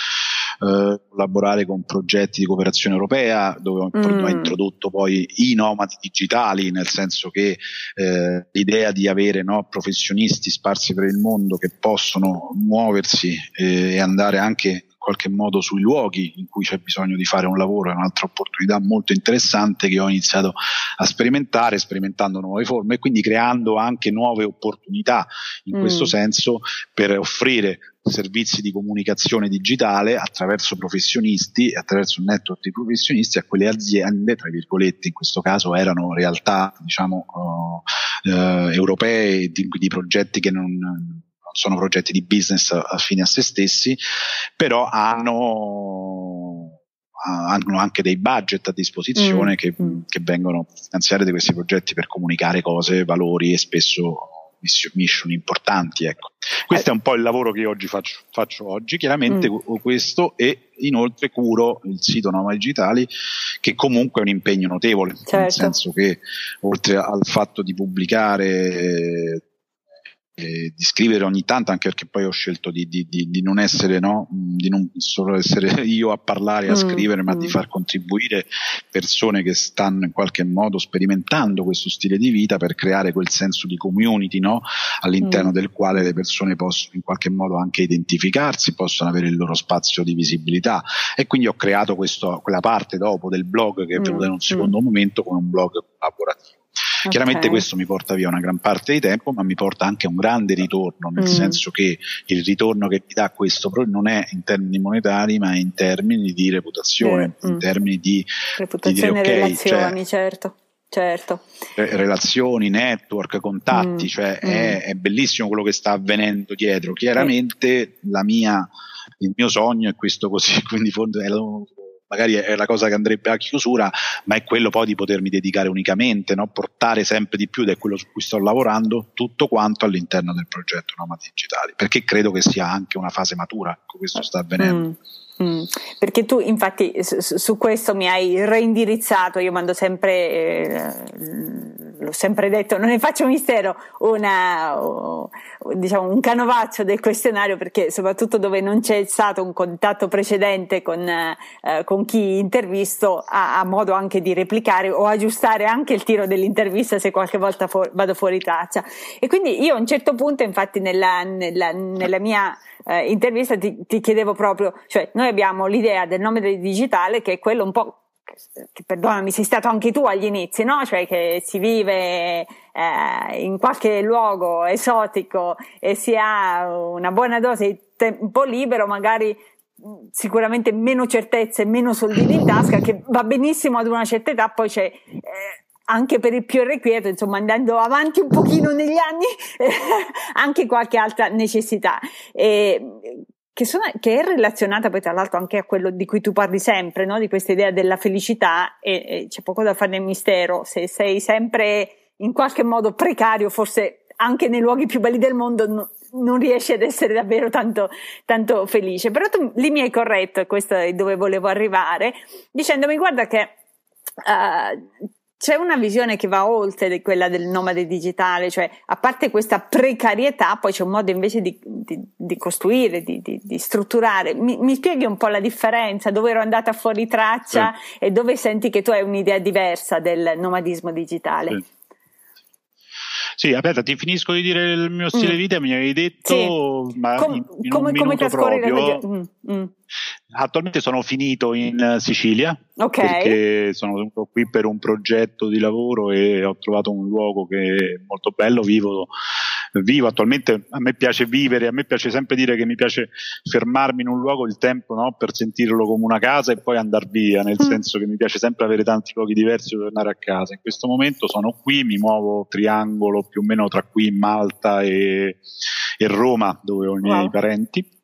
eh, collaborare con progetti di cooperazione europea dove ho, mm. ho, introdotto poi i nomadi digitali, nel senso che eh, l'idea di avere no, professionisti sparsi per il mondo che possono muoversi eh, e andare anche qualche modo sui luoghi in cui c'è bisogno di fare un lavoro è un'altra opportunità molto interessante che ho iniziato a sperimentare, sperimentando nuove forme e quindi creando anche nuove opportunità in mm. questo senso per offrire servizi di comunicazione digitale attraverso professionisti e attraverso un network di professionisti a quelle aziende, tra virgolette, in questo caso erano realtà diciamo uh, uh, europee di, di progetti che non sono progetti di business affini a se stessi, però hanno hanno anche dei budget a disposizione mm. Che, mm. che, vengono finanziati da questi progetti per comunicare cose, valori e spesso mission importanti. Ecco. Questo è un po' il lavoro che oggi faccio, faccio oggi, chiaramente mm. questo e inoltre curo il sito Noma Digitali che comunque è un impegno notevole, certo. nel senso che oltre al fatto di pubblicare eh, di scrivere ogni tanto, anche perché poi ho scelto di, di, di, di, non essere, no? di non solo essere <laughs> io a parlare, a mm, scrivere, ma mm. di far contribuire persone che stanno in qualche modo sperimentando questo stile di vita per creare quel senso di community no? all'interno mm. del quale le persone possono in qualche modo anche identificarsi, possono avere il loro spazio di visibilità. E quindi ho creato questo, quella parte dopo del blog che è venuta in un mm, secondo mm. momento come un blog collaborativo. Okay. Chiaramente questo mi porta via una gran parte di tempo, ma mi porta anche a un grande ritorno, nel mm. senso che il ritorno che ti dà questo non è in termini monetari, ma in termini di reputazione, mm. in termini di reputazione e okay, relazioni, cioè, certo. Certo. Relazioni, network, contatti, mm, cioè mm. È, è, bellissimo quello che sta avvenendo dietro. Chiaramente la mia, il mio sogno è questo così, <laughs> quindi è magari è la cosa che andrebbe a chiusura, ma è quello poi di potermi dedicare unicamente, no? portare sempre di più, ed è quello su cui sto lavorando, tutto quanto all'interno del progetto Nomadi Digitali, perché credo che sia anche una fase matura, ecco, questo sta avvenendo. Mm. Mm, perché tu infatti su, su, questo mi hai reindirizzato, io mando sempre, eh, l'ho sempre detto, non ne faccio mistero, una, diciamo, un canovaccio del questionario perché soprattutto dove non c'è stato un contatto precedente con, eh, con chi intervisto ha, ha, modo anche di replicare o aggiustare anche il tiro dell'intervista se qualche volta fu- vado fuori traccia. E quindi io a un certo punto infatti nella, nella, nella mia eh, intervista ti, ti, chiedevo proprio, cioè noi abbiamo l'idea del nome del digitale che è quello un po' che perdonami, sei stato anche tu agli inizi, no? Cioè che si vive eh, in qualche luogo esotico e si ha una buona dose di tempo libero, magari sicuramente meno certezze, meno soldini in tasca, che va benissimo ad una certa età, poi c'è eh, anche per il più irrequieto, insomma andando avanti un pochino negli anni, <laughs> anche qualche altra necessità. E, che, sono, che, è relazionata poi tra l'altro anche a quello di cui tu parli sempre, no? di questa idea della felicità e, e c'è poco da fare nel mistero, se sei sempre in qualche modo precario, forse anche nei luoghi più belli del mondo no, non riesci ad essere davvero tanto, tanto felice. Però tu lì mi hai corretto, e questo è dove volevo arrivare, dicendomi guarda che uh, c'è una visione che va oltre quella del nomade digitale, cioè a parte questa precarietà, poi c'è un modo invece di, di, di costruire, di, di strutturare. Mi, mi, spieghi un po' la differenza, dove ero andata fuori traccia sì. e dove senti che tu hai un'idea diversa del nomadismo digitale? Sì. Sì, aspetta, ti finisco di dire il mio stile mm. vita, mi avevi detto, sì. ma Com- in, in come, come trascorri proprio, la mm, mm. Attualmente sono finito in Sicilia okay. perché sono venuto qui per un progetto di lavoro e ho trovato un luogo che è molto bello, vivo, vivo attualmente, a me piace vivere, a me piace sempre dire che mi piace fermarmi in un luogo il tempo no? per sentirlo come una casa e poi andare via, nel mm. senso che mi piace sempre avere tanti luoghi diversi per tornare a casa. In questo momento sono qui, mi muovo triangolo più o meno tra qui Malta e, e Roma dove ho i miei wow. parenti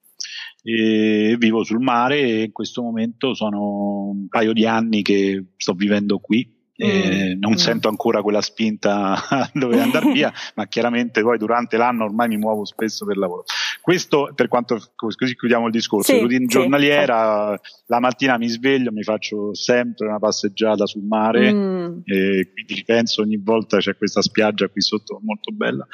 e vivo sul mare e in questo momento sono un paio di anni che sto vivendo qui Mm, non mm. sento ancora quella spinta <laughs> a dover andare <laughs> via, ma chiaramente poi durante l'anno ormai mi muovo spesso per lavoro. Questo per quanto così chiudiamo il discorso. Sì, routine sì, giornaliera, sì. la mattina mi sveglio, mi faccio sempre una passeggiata sul mare mm. e quindi ripenso ogni volta c'è questa spiaggia qui sotto molto bella.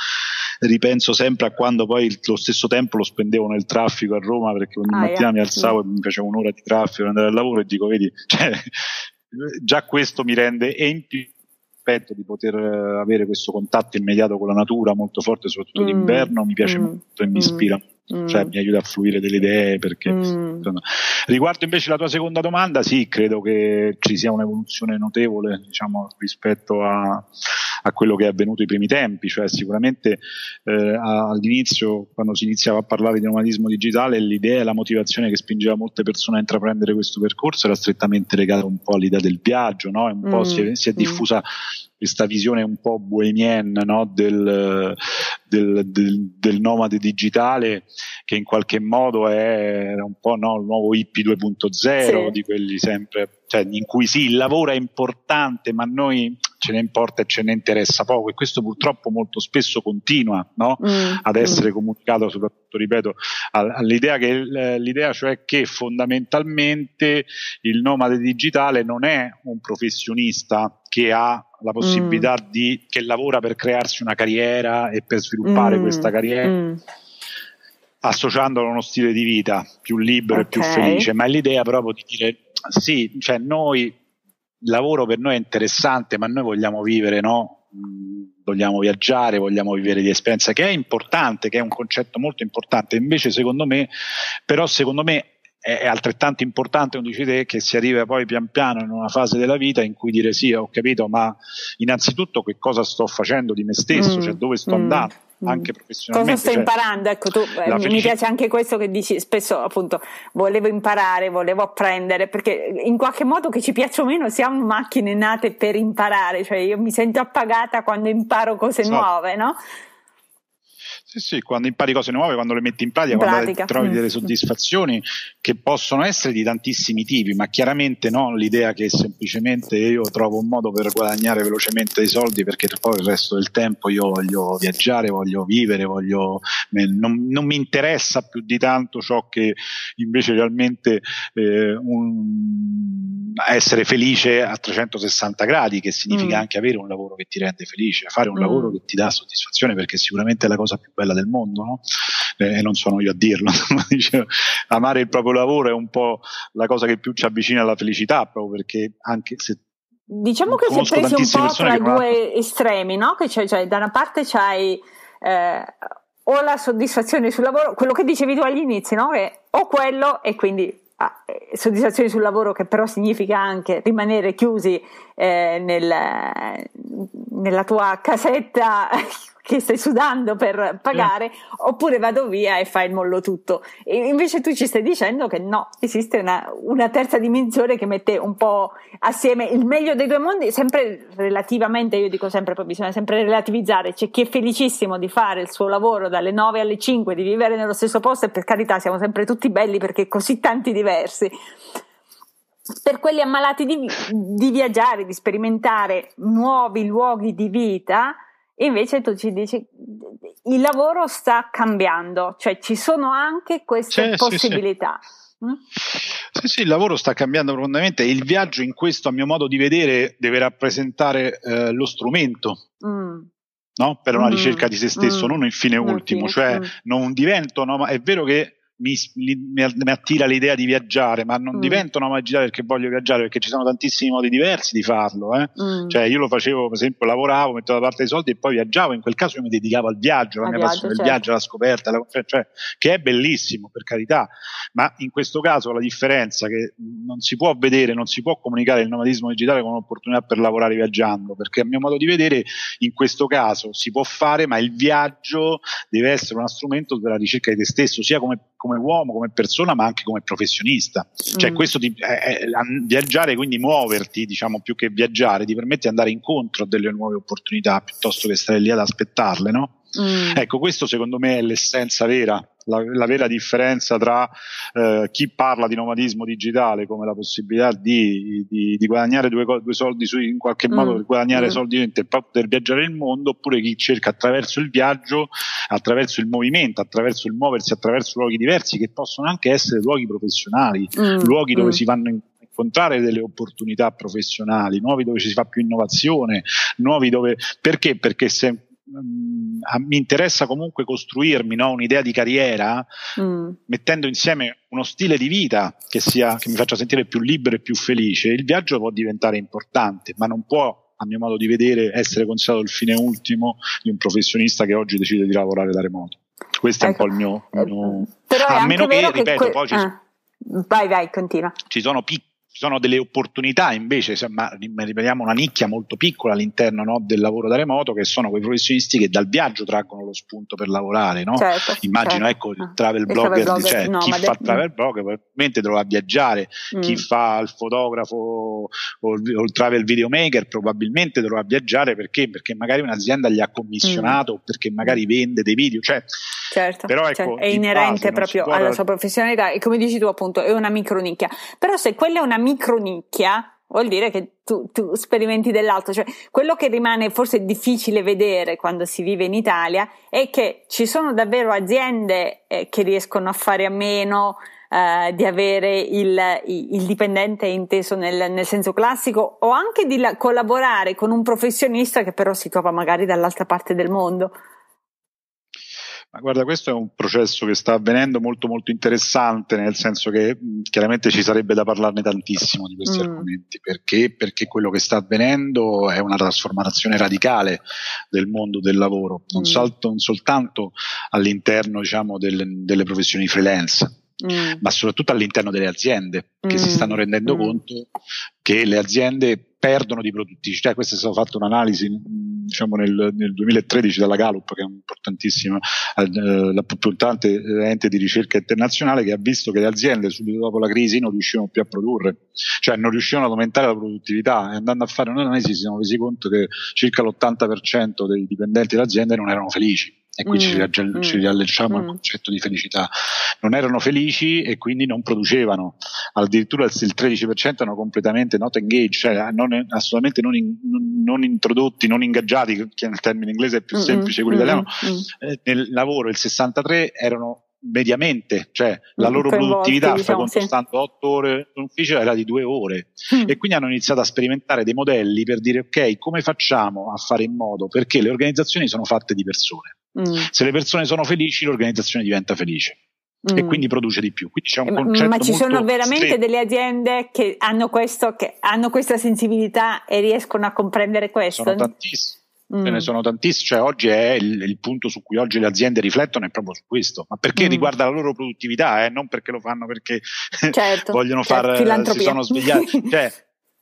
Ripenso sempre a quando poi lo stesso tempo lo spendevo nel traffico a Roma perché ogni ah, mattina yeah. mi alzavo e mi facevo un'ora di traffico per andare al lavoro e dico, vedi, <laughs> cioè, già questo mi rende e in più aspetto di poter eh, avere questo contatto immediato con la natura molto forte, soprattutto mm, d'inverno, mi piace mm, molto e mi mm, ispira Mm. cioè mi aiuta a fluire delle idee perché mm. riguardo invece la tua seconda domanda sì credo che ci sia un'evoluzione notevole diciamo rispetto a, a quello che è avvenuto ai primi tempi cioè sicuramente eh, all'inizio quando si iniziava a parlare di nomadismo digitale l'idea e la motivazione che spingeva molte persone a intraprendere questo percorso era strettamente legata un po' all'idea del viaggio no? un po' mm. si, è, si è mm. Questa visione un po' bohemienne no? del, del, del, del, nomade digitale che in qualche modo è un po' no, il nuovo hippie 2.0 sì. di quelli sempre cioè, in cui sì il lavoro è importante ma noi ce ne importa e ce ne interessa poco e questo purtroppo molto spesso continua no? mm, ad essere mm. comunicato soprattutto ripeto all'idea che l'idea cioè che fondamentalmente il nomade digitale non è un professionista che ha la possibilità mm. di che lavora per crearsi una carriera e per sviluppare mm. questa carriera mm. associandolo a uno stile di vita più libero okay. e più felice ma è l'idea proprio di dire sì cioè noi il lavoro per noi è interessante ma noi vogliamo vivere no mm, vogliamo viaggiare, vogliamo vivere di esperienza, che è importante, che è un concetto molto importante. Invece, secondo me, però, secondo me è altrettanto importante, come dici te, che si arriva poi pian piano in una fase della vita in cui dire sì, ho capito, ma innanzitutto che cosa sto facendo di me stesso, mm, cioè dove sto mm, andando, mm. anche professionalmente. Cosa stai cioè, imparando? Ecco, tu, eh, mi piace anche questo che dici spesso, appunto, volevo imparare, volevo apprendere, perché in qualche modo che ci piaccia o meno siamo macchine nate per imparare, cioè io mi sento appagata quando imparo cose so. nuove, no? Sì, sì, quando impari cose nuove, quando le metti in pratica, in quando pratica. trovi delle mm. soddisfazioni che possono essere di tantissimi tipi, ma chiaramente non l'idea che semplicemente io trovo un modo per guadagnare velocemente dei soldi perché poi il resto del tempo io voglio viaggiare, voglio vivere, voglio, non, non mi interessa più di tanto ciò che invece realmente eh, un, essere felice a 360 gradi, che significa mm. anche avere un lavoro che ti rende felice, fare un mm. lavoro che ti dà soddisfazione perché sicuramente è la cosa più bella del mondo, no? eh, e non sono io a dirlo, <laughs> amare il proprio lavoro è un po' la cosa che più ci avvicina alla felicità, proprio perché anche se Diciamo che si è preso un po' tra i due hanno... estremi, no? Che c'è, cioè, da una parte c'hai eh, o la soddisfazione sul lavoro, quello che dicevi tu agli inizi, no? Che o quello e quindi ah, eh, soddisfazione sul lavoro che però significa anche rimanere chiusi eh, nel, nella tua casetta <laughs> che stai sudando per pagare, mm. oppure vado via e fai il mollo tutto. E invece tu ci stai dicendo che no, esiste una, una, terza dimensione che mette un po' assieme il meglio dei due mondi, sempre relativamente, io dico sempre, poi bisogna sempre relativizzare, c'è chi è felicissimo di fare il suo lavoro dalle 9 alle 5, di vivere nello stesso posto e per carità siamo sempre tutti belli perché così tanti diversi per quelli ammalati di, di, viaggiare, di sperimentare nuovi luoghi di vita, invece tu ci dici il lavoro sta cambiando, cioè ci sono anche queste C'è, possibilità. Sì, sì. Mm? Sì, sì, il lavoro sta cambiando profondamente e il viaggio in questo, a mio modo di vedere, deve rappresentare eh, lo strumento. Mm. No? per una mm. ricerca di se stesso, mm. non il fine ultimo, cioè mm. non divento, no, ma è vero che mi, mi, attira l'idea di viaggiare, ma non mm. divento una magia perché voglio viaggiare, perché ci sono tantissimi modi diversi di farlo. Eh? Mm. Cioè, io lo facevo, per esempio, lavoravo, mettevo da parte i soldi e poi viaggiavo. In quel caso io mi dedicavo al viaggio, la mia viaggio, passione, certo. viaggio, la scoperta, la, cioè, che è bellissimo, per carità. Ma in questo caso la differenza è che non si può vedere, non si può comunicare il nomadismo digitale come un'opportunità per lavorare viaggiando, perché a mio modo di vedere, in questo caso si può fare, ma il viaggio deve essere uno strumento per la ricerca di te stesso, sia come come uomo, come persona, ma anche come professionista. Cioè, mm. questo ti, eh, viaggiare, quindi muoverti, diciamo, più che viaggiare, ti permette di andare incontro a delle nuove opportunità piuttosto che stare lì ad aspettarle, no? Mm. Ecco, questo secondo me è l'essenza vera la, la vera differenza tra eh, chi parla di nomadismo digitale come la possibilità di, di, di guadagnare due, due, soldi su, in qualche mm. modo, guadagnare mm. soldi per poter viaggiare il mondo, oppure chi cerca attraverso il viaggio, attraverso il movimento, attraverso il muoversi, attraverso luoghi diversi che possono anche essere luoghi professionali, mm. luoghi dove mm. si vanno in incontrare delle opportunità professionali, nuovi dove ci si fa più innovazione, nuovi dove perché? Perché se mi interessa comunque costruirmi no, un'idea di carriera mm. mettendo insieme uno stile di vita che, sia, che mi faccia sentire più libero e più felice, il viaggio può diventare importante, ma non può a mio modo di vedere, essere considerato il fine ultimo di un professionista che oggi decide di lavorare da remoto. Questo ecco. è un po' il mio. Il mio... Eh, però a meno che, ripeto, que- poi ci, ah. vai, vai, continua. ci sono piccoli ci sono delle opportunità invece, ma ripetiamo una nicchia molto piccola all'interno no, del lavoro da remoto, che sono quei professionisti che dal viaggio traggono lo spunto per lavorare. No? Certo, Immagino certo. ecco il ah, travel blogger, il travel cioè, chi fa il travel blogger probabilmente dovrà viaggiare, mm. chi fa il fotografo o il, o il, travel videomaker probabilmente dovrà viaggiare perché? Perché magari un'azienda gli ha commissionato, mm. perché magari vende dei video. Cioè, certo, però ecco, cioè, è inerente proprio alla sua professionalità e come dici tu appunto è una micronicchia. Però se quella è una micronicchia, vuol dire che tu, tu, sperimenti dell'altro. Cioè, quello che rimane forse difficile vedere quando si vive in Italia è che ci sono davvero aziende eh, che riescono a fare a meno eh, di avere il, il, dipendente inteso nel, nel, senso classico o anche di la, collaborare con un professionista che però si trova magari dall'altra parte del mondo. Ma guarda, questo è un processo che sta avvenendo molto molto interessante, nel senso che mh, chiaramente ci sarebbe da parlarne tantissimo di questi mm. argomenti, perché? Perché quello che sta avvenendo è una trasformazione radicale del mondo del lavoro, non, mm. salto, non soltanto all'interno diciamo, del, delle professioni freelance, Mm. ma soprattutto all'interno delle aziende che mm. si stanno rendendo mm. conto che le aziende perdono di produttività. Questa è stata fatta un'analisi diciamo, nel, nel, 2013 dalla Gallup, che è un'importantissima, eh, la più importante ente di ricerca internazionale, che ha visto che le aziende subito dopo la crisi non riuscivano più a produrre, cioè non riuscivano ad aumentare la produttività e andando a fare un'analisi si sono resi conto che circa l'80% dei dipendenti delle aziende non erano felici e qui mm, ci, riagge- mm, ci riallacciamo mm. al concetto di felicità. Non erano felici e quindi non producevano, addirittura il 13% erano completamente not engaged, cioè non, assolutamente non, in, non, introdotti, non ingaggiati, che nel termine inglese è più semplice quello italiano, eh, nel lavoro il 63% erano mediamente, cioè la loro produttività diciamo, fra sì. 8 ore in ufficio era di due ore mm. e quindi hanno iniziato a sperimentare dei modelli per dire ok come facciamo a fare in modo perché le organizzazioni sono fatte di persone mm. se le persone sono felici l'organizzazione diventa felice mm. e quindi produce di più concetto ma ci sono veramente stretto. delle aziende che hanno, questo, che hanno questa sensibilità e riescono a comprendere questo sono tantissime Ce ne mm. sono tantissimi, cioè oggi è il, il, punto su cui oggi le aziende riflettono è proprio su questo, ma perché mm. riguarda la loro produttività, eh? non perché lo fanno perché certo, <laughs> vogliono certo, si sono svegliati. <laughs> cioè,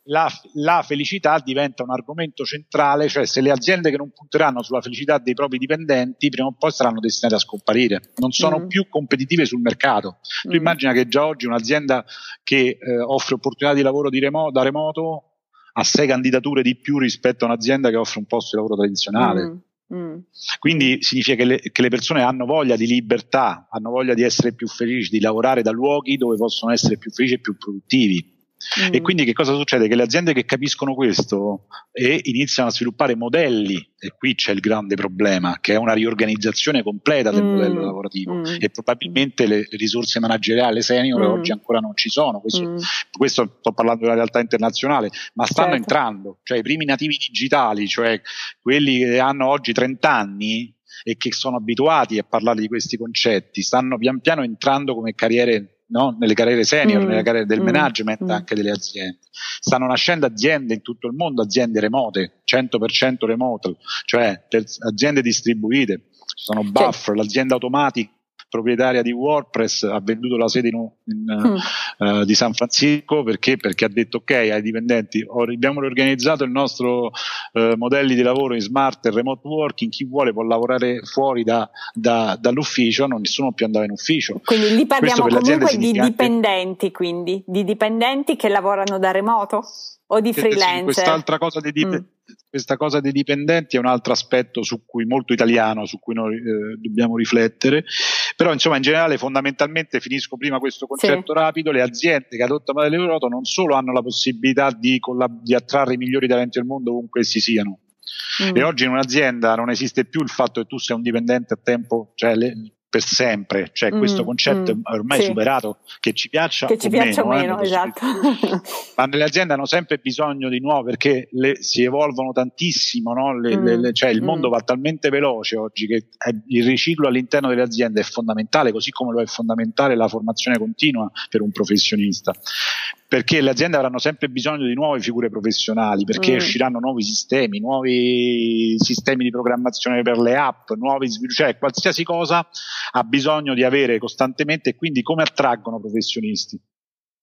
la, la, felicità diventa un argomento centrale, cioè se le aziende che non punteranno sulla felicità dei propri dipendenti prima o poi saranno destinate a scomparire, non sono mm. più competitive sul mercato. Tu mm. immagina che già oggi un'azienda che eh, offre opportunità di lavoro di remo- da remoto ha sei candidature di più rispetto a un'azienda che offre un posto di lavoro tradizionale. Mm. Mm. Quindi significa che le, che le, persone hanno voglia di libertà, hanno voglia di essere più felici, di lavorare da luoghi dove possono essere più felici e più produttivi. Mm. E quindi che cosa succede? Che le aziende che capiscono questo e iniziano a sviluppare modelli, e qui c'è il grande problema, che è una riorganizzazione completa del mm. modello lavorativo mm. e probabilmente le, le, risorse manageriali senior mm. oggi ancora non ci sono, questo, mm. questo, sto parlando della realtà internazionale, ma stanno certo. entrando, cioè i primi nativi digitali, cioè quelli che hanno oggi 30 anni, e che sono abituati a parlare di questi concetti, stanno pian piano entrando come carriere no? nelle carriere senior, mm. nelle carriere del mm. management mm. anche delle aziende. Stanno nascendo aziende in tutto il mondo, aziende remote, 100% remote, cioè aziende distribuite. Ci sono buffer, l'azienda automatica proprietaria di WordPress ha venduto la sede in, in, mm. uh, di San Francisco. Perché? perché ha detto ok ai dipendenti abbiamo riorganizzato il nostro uh, modelli di lavoro in smart e remote working. Chi vuole può lavorare fuori da, da, dall'ufficio non nessuno più andava in ufficio. Quindi lì parliamo comunque di dipendenti quindi. Di dipendenti che lavorano da remoto o di freelancer. quest'altra cosa di dipendenti mm questa cosa dei dipendenti è un altro aspetto su cui molto italiano, su cui noi eh, dobbiamo riflettere, però insomma in generale fondamentalmente finisco prima questo concetto sì. rapido, le aziende che adottano Euroto non solo hanno la possibilità di, collab- di attrarre i migliori talenti del mondo ovunque essi siano, Mm. E oggi in un'azienda non esiste più il fatto che tu sei un dipendente a tempo, cioè le, per sempre, cioè mm, questo concetto mm, è ormai sì. superato, che ci piaccia che ci o piaccia meno, meno eh, esatto. <laughs> ma nelle aziende hanno sempre bisogno di nuovo perché le, si evolvono tantissimo, no? le, mm, le, cioè il mm. mondo va talmente veloce oggi che il riciclo all'interno delle aziende è fondamentale, così come lo è fondamentale la formazione continua per un professionista perché le aziende avranno sempre bisogno di nuove figure professionali, perché mm. usciranno nuovi sistemi, nuovi sistemi di programmazione per le app, nuovi cioè qualsiasi cosa ha bisogno di avere costantemente e quindi come attraggono professionisti?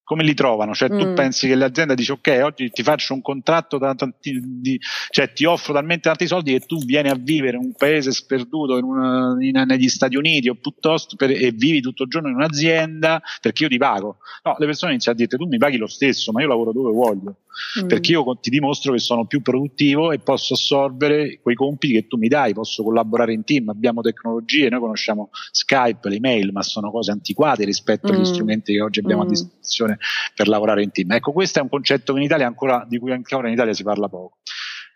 Come li trovano? Cioè, tu mm. pensi che l'azienda dice ok, oggi ti faccio un contratto da tanti, di, cioè ti offro talmente tanti soldi che tu vieni a vivere in un paese sperduto in una, in, negli Stati Uniti o piuttosto per, e vivi tutto il giorno in un'azienda perché io ti pago. No, le persone iniziano a dire tu mi paghi lo stesso, ma io lavoro dove voglio. Mm. Perché io ti dimostro che sono più produttivo e posso assorbere quei compiti che tu mi dai, posso collaborare in team, abbiamo tecnologie, noi conosciamo Skype, l'email, ma sono cose antiquate rispetto mm. agli strumenti che oggi abbiamo mm. a disposizione per lavorare in team. Ecco, questo è un concetto in Italia ancora, di cui ancora in Italia si parla poco.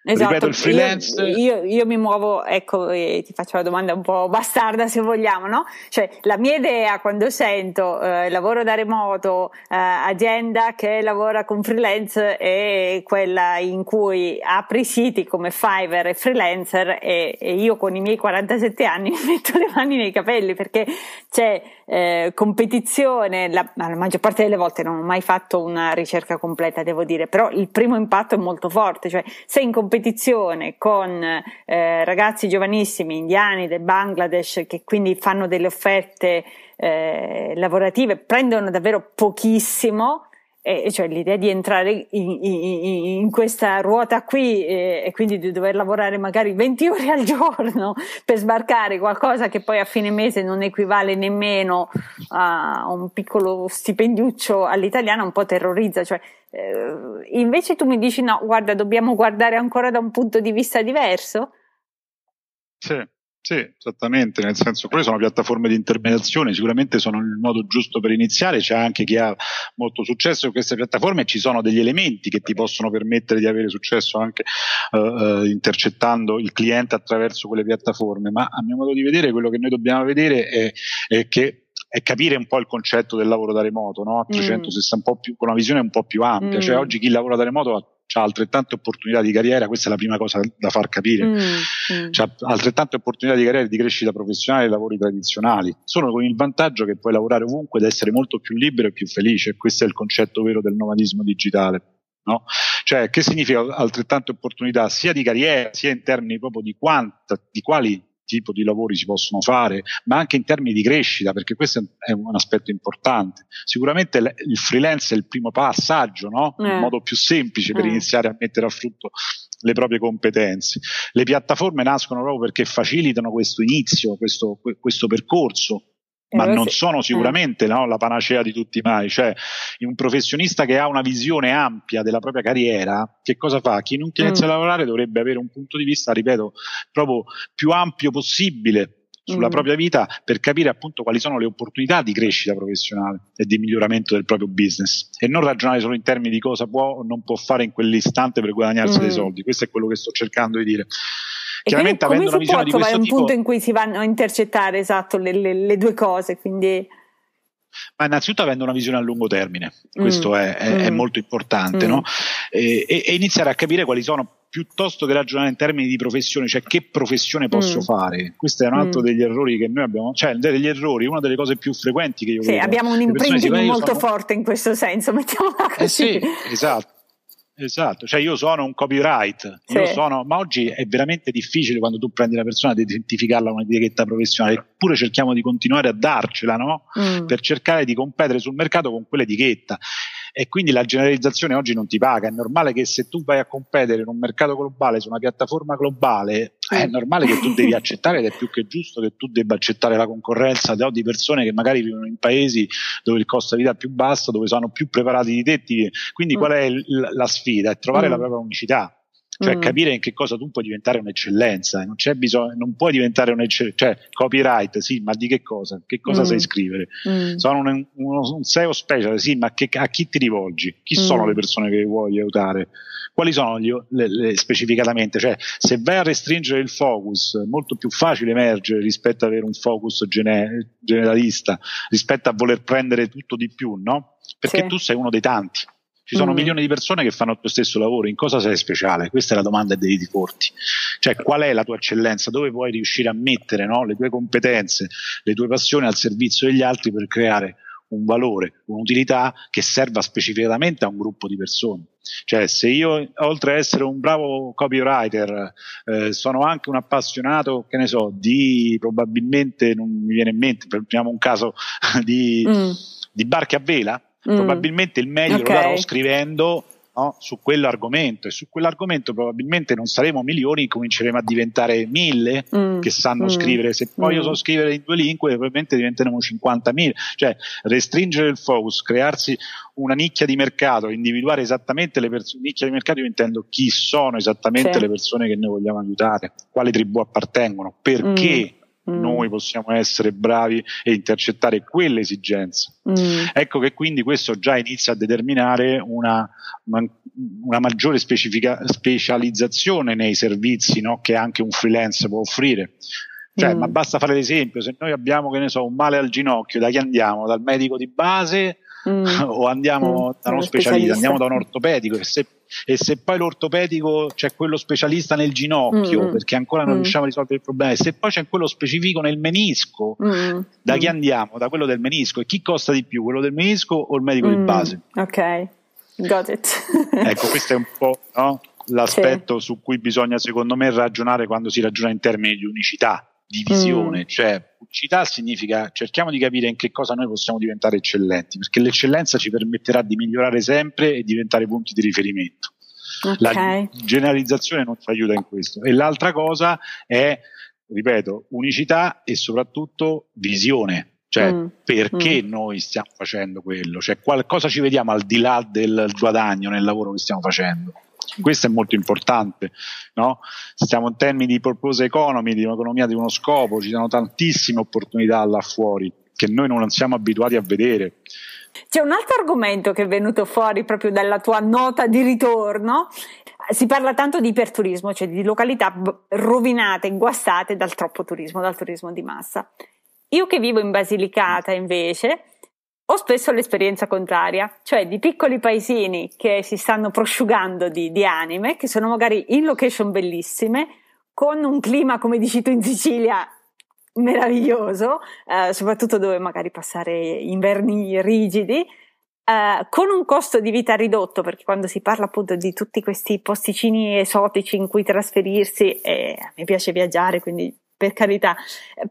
Esatto. Ripeto, il freelance. Io, io, io, mi muovo, ecco, e ti faccio la domanda un po' bastarda se vogliamo, no? Cioè, la mia idea quando sento eh, lavoro da remoto, eh, azienda che lavora con freelance è quella in cui apri siti come Fiverr e freelancer e, e io con i miei 47 anni <laughs> mi metto le mani nei capelli perché c'è eh, competizione, la, la maggior parte delle volte non ho mai fatto una ricerca completa, devo dire, però il primo impatto è molto forte, cioè sei in competizione competizione con eh, ragazzi giovanissimi indiani del Bangladesh che quindi fanno delle offerte eh, lavorative, prendono davvero pochissimo e cioè l'idea di entrare in, in, in questa ruota qui e, e, quindi di dover lavorare magari 20 ore al giorno <laughs> per sbarcare qualcosa che poi a fine mese non equivale nemmeno a un piccolo stipendiuccio all'italiana un po' terrorizza cioè eh, invece tu mi dici no guarda dobbiamo guardare ancora da un punto di vista diverso sì Sì, esattamente, nel senso quelle sono piattaforme di intermediazione, sicuramente sono il modo giusto per iniziare, c'è anche chi ha molto successo in queste piattaforme, ci sono degli elementi che ti possono permettere di avere successo anche uh, uh, intercettando il cliente attraverso quelle piattaforme, ma a mio modo di vedere quello che noi dobbiamo vedere è, è che è capire un po' il concetto del lavoro da remoto, no? 360, mm. un po' più, con una visione un po' più ampia, cioè mm. cioè oggi chi lavora da remoto ha ha altrettante opportunità di carriera, questa è la prima cosa da far capire, mm, mm. ha altrettante opportunità di carriera e di crescita professionale dei lavori tradizionali, solo con il vantaggio che puoi lavorare ovunque ed essere molto più libero e più felice, questo è il concetto vero del nomadismo digitale. No? Cioè, che significa altrettante opportunità sia di carriera, sia in termini proprio di quanta, di quali tipo di lavori si possono fare, ma anche in termini di crescita, perché questo è un aspetto importante. Sicuramente il freelance è il primo passaggio, no? eh. il modo più semplice per eh. iniziare a mettere a frutto le proprie competenze. Le piattaforme nascono proprio perché facilitano questo inizio, questo, questo percorso ma non sono eh. sicuramente no, la panacea di tutti i mali. Cioè, un professionista che ha una visione ampia della propria carriera, che cosa fa? Chi non inizia mm. a lavorare dovrebbe avere un punto di vista, ripeto, proprio più ampio possibile sulla mm. propria vita per capire appunto quali sono le opportunità di crescita professionale e di miglioramento del proprio business e non ragionare solo in termini di cosa può o non può fare in quell'istante per guadagnarsi mm. dei soldi. Questo è quello che sto cercando di dire. Chiaramente avendo una visione di questo tipo... un punto in cui si vanno a intercettare esatto le, le, le due cose, quindi... Ma innanzitutto avendo una visione a lungo termine, questo mm. è, è, mm. è, molto importante, mm. no? e, e, iniziare a capire quali sono piuttosto che ragionare in termini di professione, cioè che professione posso mm. fare. Questo è un altro mm. degli errori che noi abbiamo, cioè degli errori, una delle cose più frequenti che io sì, vedo. abbiamo un imprinting molto sono... forte in questo senso, <laughs> mettiamola così. Eh sì, esatto. Esatto, cioè io sono un copyright, sì. sono, ma oggi è veramente difficile quando tu prendi la persona di identificarla con un'etichetta professionale, eppure cerchiamo di continuare a darcela, no? Mm. Per cercare di competere sul mercato con quell'etichetta e quindi la generalizzazione oggi non ti paga. È normale che se tu vai a competere in un mercato globale, su una piattaforma globale, è normale che tu devi accettare ed è più che giusto che tu debba accettare la concorrenza di persone che magari vivono in paesi dove il costo di vita è più basso, dove sono più preparati di te. Quindi mm. qual è la sfida? È trovare mm. la propria unicità cioè mm. capire in che cosa tu puoi diventare un'eccellenza, non c'è bisogno, non puoi diventare un'eccellenza, cioè copyright, sì, ma di che cosa? Che cosa mm. sai scrivere? Mm. Sono un, uno, un SEO special, sì, ma che, a chi ti rivolgi? Chi sono mm. le persone che vuoi aiutare? Quali sono gli, le, le, specificatamente? Cioè, se vai a restringere il focus, è molto più facile emergere rispetto ad avere un focus gene, generalista, rispetto a voler prendere tutto di più, no? Perché sì. tu sei uno dei tanti. Ci sono mm. milioni di persone che fanno il tuo stesso lavoro, in cosa sei speciale? Questa è la domanda dei diritti corti. Cioè, qual è la tua eccellenza? Dove puoi riuscire a mettere no, le tue competenze, le tue passioni al servizio degli altri per creare un valore, un'utilità che serva specificatamente a un gruppo di persone. Cioè, se io, oltre ad essere un bravo copywriter, eh, sono anche un appassionato, che ne so, di probabilmente, non mi viene in mente, prendiamo un caso <laughs> di, mm. di barche a vela, Mm. Probabilmente il meglio okay. lo darò scrivendo no, su quell'argomento e su quell'argomento probabilmente non saremo milioni, cominceremo a diventare mille mm. che sanno mm. scrivere. Se poi io mm. so scrivere in due lingue, probabilmente diventeremo 50.000. Cioè, restringere il focus, crearsi una nicchia di mercato, individuare esattamente le persone, nicchia di mercato io intendo chi sono esattamente sì. le persone che noi vogliamo aiutare, quali tribù appartengono, perché mm noi possiamo essere bravi e intercettare quelle esigenze. Mm. Ecco che quindi questo già inizia a determinare una, una, una maggiore specializzazione nei servizi no? che anche un freelance può offrire. Cioè, mm. ma basta fare l'esempio, se noi abbiamo, che ne so, un male al ginocchio, da chi andiamo? Dal medico di base mm. <laughs> o andiamo mm. da uno specialista, specialista, andiamo da un ortopedico e se, e se, poi l'ortopedico c'è quello specialista nel ginocchio mm. perché ancora non mm. riusciamo a risolvere il problema e se poi c'è quello specifico nel menisco mm. da chi andiamo? Da quello del menisco e chi costa di più? Quello del menisco o il medico di base? Ok, got it. <laughs> ecco questo è un po' no? l'aspetto sì. su cui bisogna secondo me ragionare quando si ragiona in termini di unicità di visione, mm. cioè unicità significa cerchiamo di capire in che cosa noi possiamo diventare eccellenti, perché l'eccellenza ci permetterà di migliorare sempre e diventare punti di riferimento. Okay. La generalizzazione non ci aiuta in questo. E l'altra cosa è, ripeto, unicità e soprattutto visione. Cioè, mm. perché mm. noi stiamo facendo quello? Cioè, qualcosa ci vediamo al di là del guadagno nel lavoro che stiamo facendo. Questo è molto importante, no? Stiamo in termini di purpose economy, di un'economia di uno scopo, ci sono tantissime opportunità là fuori che noi non siamo abituati a vedere. C'è un altro argomento che è venuto fuori proprio dalla tua nota di ritorno. Si parla tanto di iperturismo, cioè di località rovinate, guastate dal troppo turismo, dal turismo di massa. Io che vivo in Basilicata invece ho spesso l'esperienza contraria, cioè di piccoli paesini che si stanno prosciugando di, di anime, che sono magari in location bellissime, con un clima, come dici tu in Sicilia, meraviglioso, eh, soprattutto dove magari passare inverni rigidi, eh, con un costo di vita ridotto, perché quando si parla appunto di tutti questi posticini esotici in cui trasferirsi, eh, a me piace viaggiare, quindi per carità,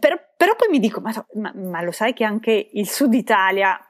però, però poi mi dico, ma, ma, ma lo sai che anche il sud Italia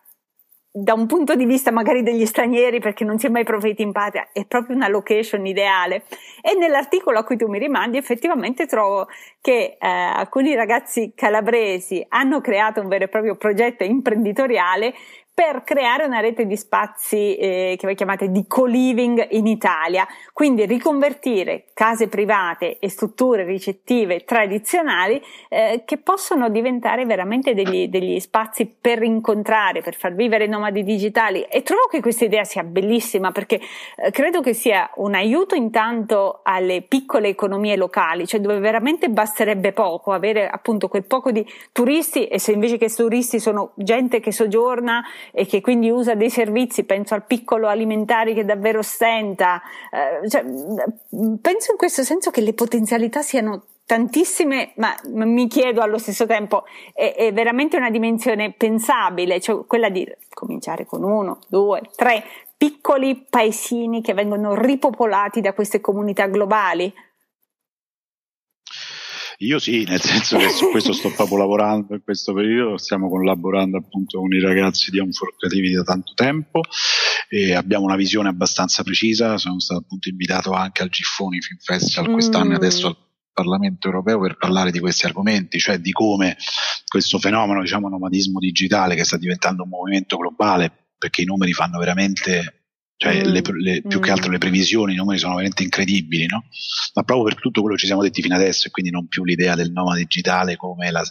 da un punto di vista magari degli stranieri, perché non si è mai profeti in patria, è proprio una location ideale. E nell'articolo a cui tu mi rimandi, effettivamente trovo che eh, alcuni ragazzi calabresi hanno creato un vero e proprio progetto imprenditoriale per creare una rete di spazi eh, che voi chiamate di co-living in Italia, quindi riconvertire case private e strutture ricettive tradizionali eh, che possono diventare veramente degli, degli, spazi per incontrare, per far vivere i nomadi digitali. E trovo che questa idea sia bellissima perché eh, credo che sia un aiuto intanto alle piccole economie locali, cioè dove veramente basterebbe poco avere appunto quel poco di turisti e se invece che turisti sono gente che soggiorna e che quindi usa dei servizi, penso al piccolo alimentare che davvero stenta, eh, cioè, penso in questo senso che le potenzialità siano tantissime, ma mi chiedo allo stesso tempo, è, è, veramente una dimensione pensabile, cioè quella di cominciare con uno, due, tre piccoli paesini che vengono ripopolati da queste comunità globali? Io sì, nel senso che su questo sto proprio lavorando in questo periodo, stiamo collaborando appunto con i ragazzi di Unfor Creativi da tanto tempo e abbiamo una visione abbastanza precisa, sono stato appunto invitato anche al Giffoni Film Festival quest'anno mm. e adesso al Parlamento europeo per parlare di questi argomenti, cioè di come questo fenomeno, diciamo, nomadismo digitale che sta diventando un movimento globale, perché i numeri fanno veramente cioè mm, le, le, più mm. che altro le previsioni, i numeri sono veramente incredibili, no? ma proprio per tutto quello che ci siamo detti fino adesso e quindi non più l'idea del nomade digitale come la,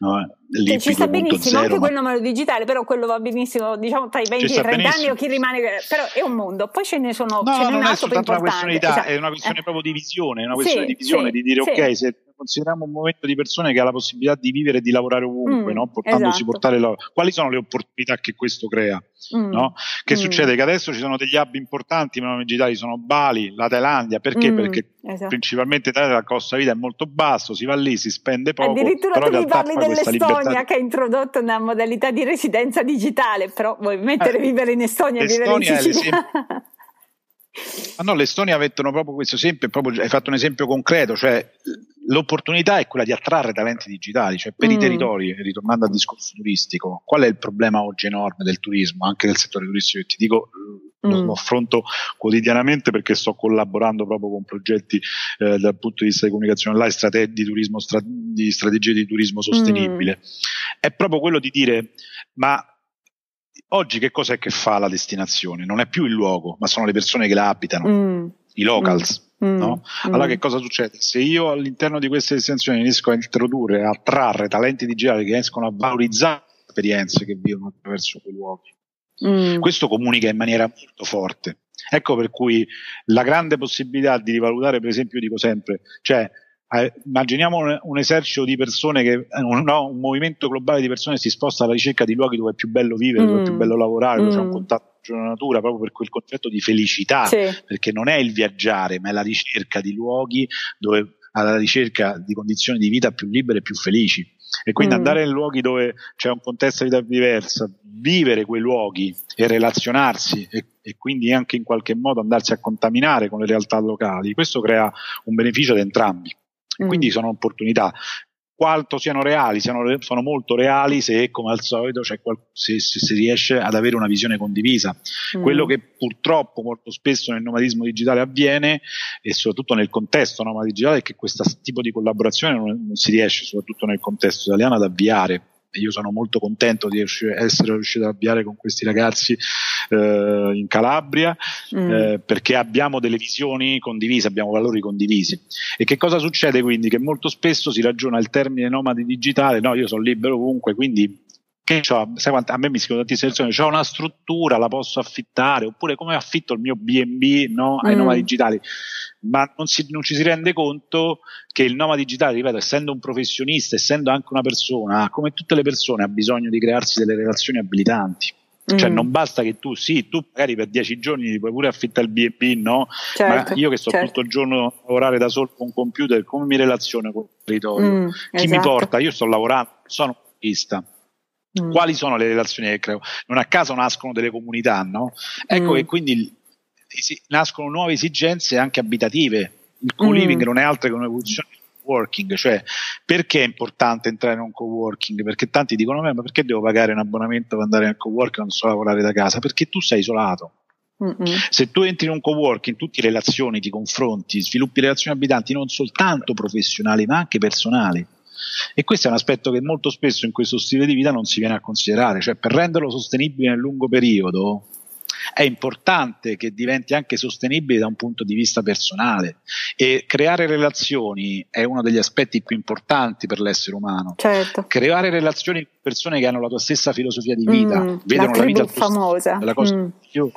no? Che ci sta benissimo anche quel nomade digitale, però quello va benissimo diciamo tra i 20 e i 30 anni o chi rimane, però è un mondo, poi ce ne sono, no, ce non è soltanto una questione di età, esatto. è una questione eh. proprio di visione, è una questione sì, di visione, sì, di dire sì. ok, se consideriamo un momento di persone che ha la possibilità di vivere e di lavorare ovunque, mm, no? portandosi esatto. portare la... quali sono le opportunità che questo crea? Mm, no? Che mm. succede? Che adesso ci sono degli hub importanti, i nomi digitali sono Bali, la Thailandia, perché? Mm, perché esatto. principalmente Italia la costa vita è molto basso, si va lì, si spende poco. Addirittura tu mi parli dell'Estonia che ha introdotto una modalità di residenza digitale, però vuoi mettere eh, vivere in Estonia e vivere in Sicilia? <laughs> Ma no, l'Estonia mettono proprio questo esempio, proprio, hai fatto un esempio concreto, cioè l'opportunità è quella di attrarre talenti digitali, cioè per mm. i territori, ritornando al discorso turistico, qual è il problema oggi enorme del turismo, anche del settore turistico? Ti dico, mm. lo, lo, affronto quotidianamente perché sto collaborando proprio con progetti eh, dal punto di vista di comunicazione online, strate- di, turismo, stra- di strategie di turismo sostenibile. Mm. È proprio quello di dire, ma oggi che cos'è che fa la destinazione? Non è più il luogo, ma sono le persone che la abitano, mm. i locals. Mm. No? Mm. Allora, che cosa succede? Se io all'interno di queste destinazioni riesco a introdurre, a attrarre talenti digitali che riescono a valorizzare le esperienze che vivono attraverso quei luoghi, mm. questo comunica in maniera molto forte. Ecco per cui la grande possibilità di rivalutare, per esempio, dico sempre, cioè eh, immaginiamo un, un, esercito di persone che un, no, un, movimento globale di persone che si sposta alla ricerca di luoghi dove è più bello vivere, mm. dove è più mm. bello lavorare, dove mm. c'è un contatto con la natura, proprio per quel concetto di felicità, sì. perché non è il viaggiare, ma è la ricerca di luoghi dove alla ricerca di condizioni di vita più libere e più felici. E quindi mm. andare in luoghi dove c'è un contesto di vita diverso, vivere quei luoghi e relazionarsi e, e, quindi anche in qualche modo andarsi a contaminare con le realtà locali, questo crea un beneficio ad entrambi. Quindi mm. sono opportunità. Quanto siano reali, siano, sono molto reali se, come al solito, qual- se, se, si riesce ad avere una visione condivisa. Mm. Quello che purtroppo molto spesso nel nomadismo digitale avviene, e soprattutto nel contesto nomade digitale, è che questo tipo di collaborazione non, non si riesce, soprattutto nel contesto italiano, ad avviare io sono molto contento di essere riuscito ad avviare con questi ragazzi eh, in Calabria mm. eh, perché abbiamo delle visioni condivise, abbiamo valori condivisi. E che cosa succede quindi? Che molto spesso si ragiona il termine nomadi digitale, no, io sono libero ovunque, quindi che sai quanto, a me mi scrivono tantissime persone, ho una struttura, la posso affittare, oppure come affitto il mio BB no, ai mm. nomadi digitali, ma non, si, non, ci si rende conto che il nomade digitale, ripeto, essendo un professionista, essendo anche una persona, come tutte le persone, ha bisogno di crearsi delle relazioni abilitanti. Cioè mm. non basta che tu, sì, tu magari per dieci giorni puoi pure affittare il B&B, no? Certo, ma io che sto certo. tutto il giorno a lavorare da solo con un computer, come mi relaziono con il territorio? Mm, Chi esatto. mi porta? Io sto lavorando, sono un artista Mm. Quali sono le relazioni che creo? Non a caso nascono delle comunità, no? Ecco mm. che quindi nascono nuove esigenze anche abitative. Il co-living mm. non è altro che un'evoluzione del working, cioè perché è importante entrare in un co-working? Perché tanti dicono, ma perché devo pagare un abbonamento per andare nel co-working e non so lavorare da casa? Perché tu sei isolato. Mm-mm. Se tu entri in un co-working, tu ti relazioni, ti confronti, sviluppi relazioni abitanti non soltanto professionali ma anche personali. E questo è un aspetto che molto spesso in questo stile di vita non si viene a considerare, cioè per renderlo sostenibile nel lungo periodo è importante che diventi anche sostenibile da un punto di vista personale e creare relazioni è uno degli aspetti più importanti per l'essere umano. Certo. Creare relazioni con persone che hanno la tua stessa filosofia di vita, mm, vedono la, la vita famosa. la cosa mm. più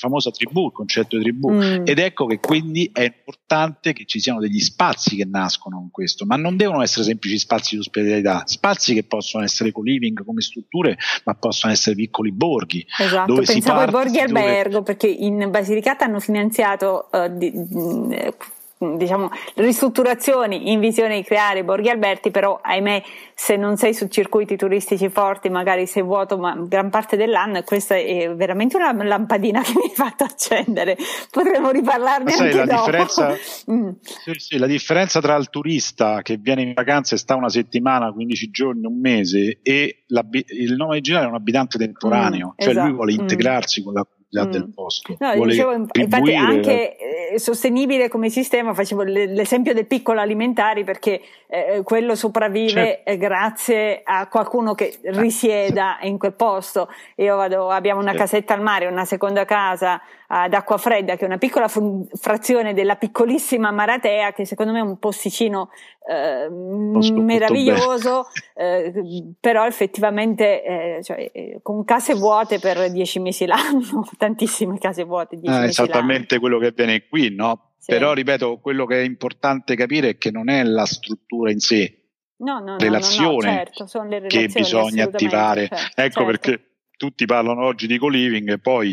famosa tribù, il concetto di tribù. Mm. Ed ecco che quindi è importante che ci siano degli spazi che nascono con questo, ma non devono essere semplici spazi di ospitalità, spazi che possono essere co-living come strutture, ma possono essere piccoli borghi. Esatto, pensavo ai borghi albergo, dove... perché in Basilicata hanno finanziato uh, di, uh, diciamo, ristrutturazioni in visione di creare Borghi Alberti, però ahimè se non sei su circuiti turistici forti, magari sei vuoto ma gran parte dell'anno e questa è veramente una lampadina che mi hai fatto accendere, potremmo riparlarne sai, anche la dopo. Differenza, <laughs> mm. sì, sì, la differenza tra il turista che viene in vacanza e sta una settimana, 15 giorni, un mese e il nome originale è un abitante temporaneo, mm, cioè esatto. lui vuole mm. integrarsi mm. con la mm. del posto. No, dicevo, infatti anche eh, sostenibile come sistema, facevo l'esempio del piccolo alimentari perché eh, quello sopravvive certo. grazie a qualcuno che risieda in quel posto. Io vado, abbiamo una certo. casetta al mare, una seconda casa ad acqua fredda, che è una piccola frazione della piccolissima Maratea, che secondo me è un posticino eh, meraviglioso, <laughs> eh, però effettivamente eh, cioè, eh, con case vuote per dieci mesi l'anno, <laughs> tantissime case vuote. Dieci ah, esattamente quello che avviene qui, no? Sì. Però ripeto, quello che è importante capire è che non è la struttura in sé, no, no, relazione no, certo, che bisogna attivare. Cioè, ecco certo. perché tutti parlano oggi di co-living e poi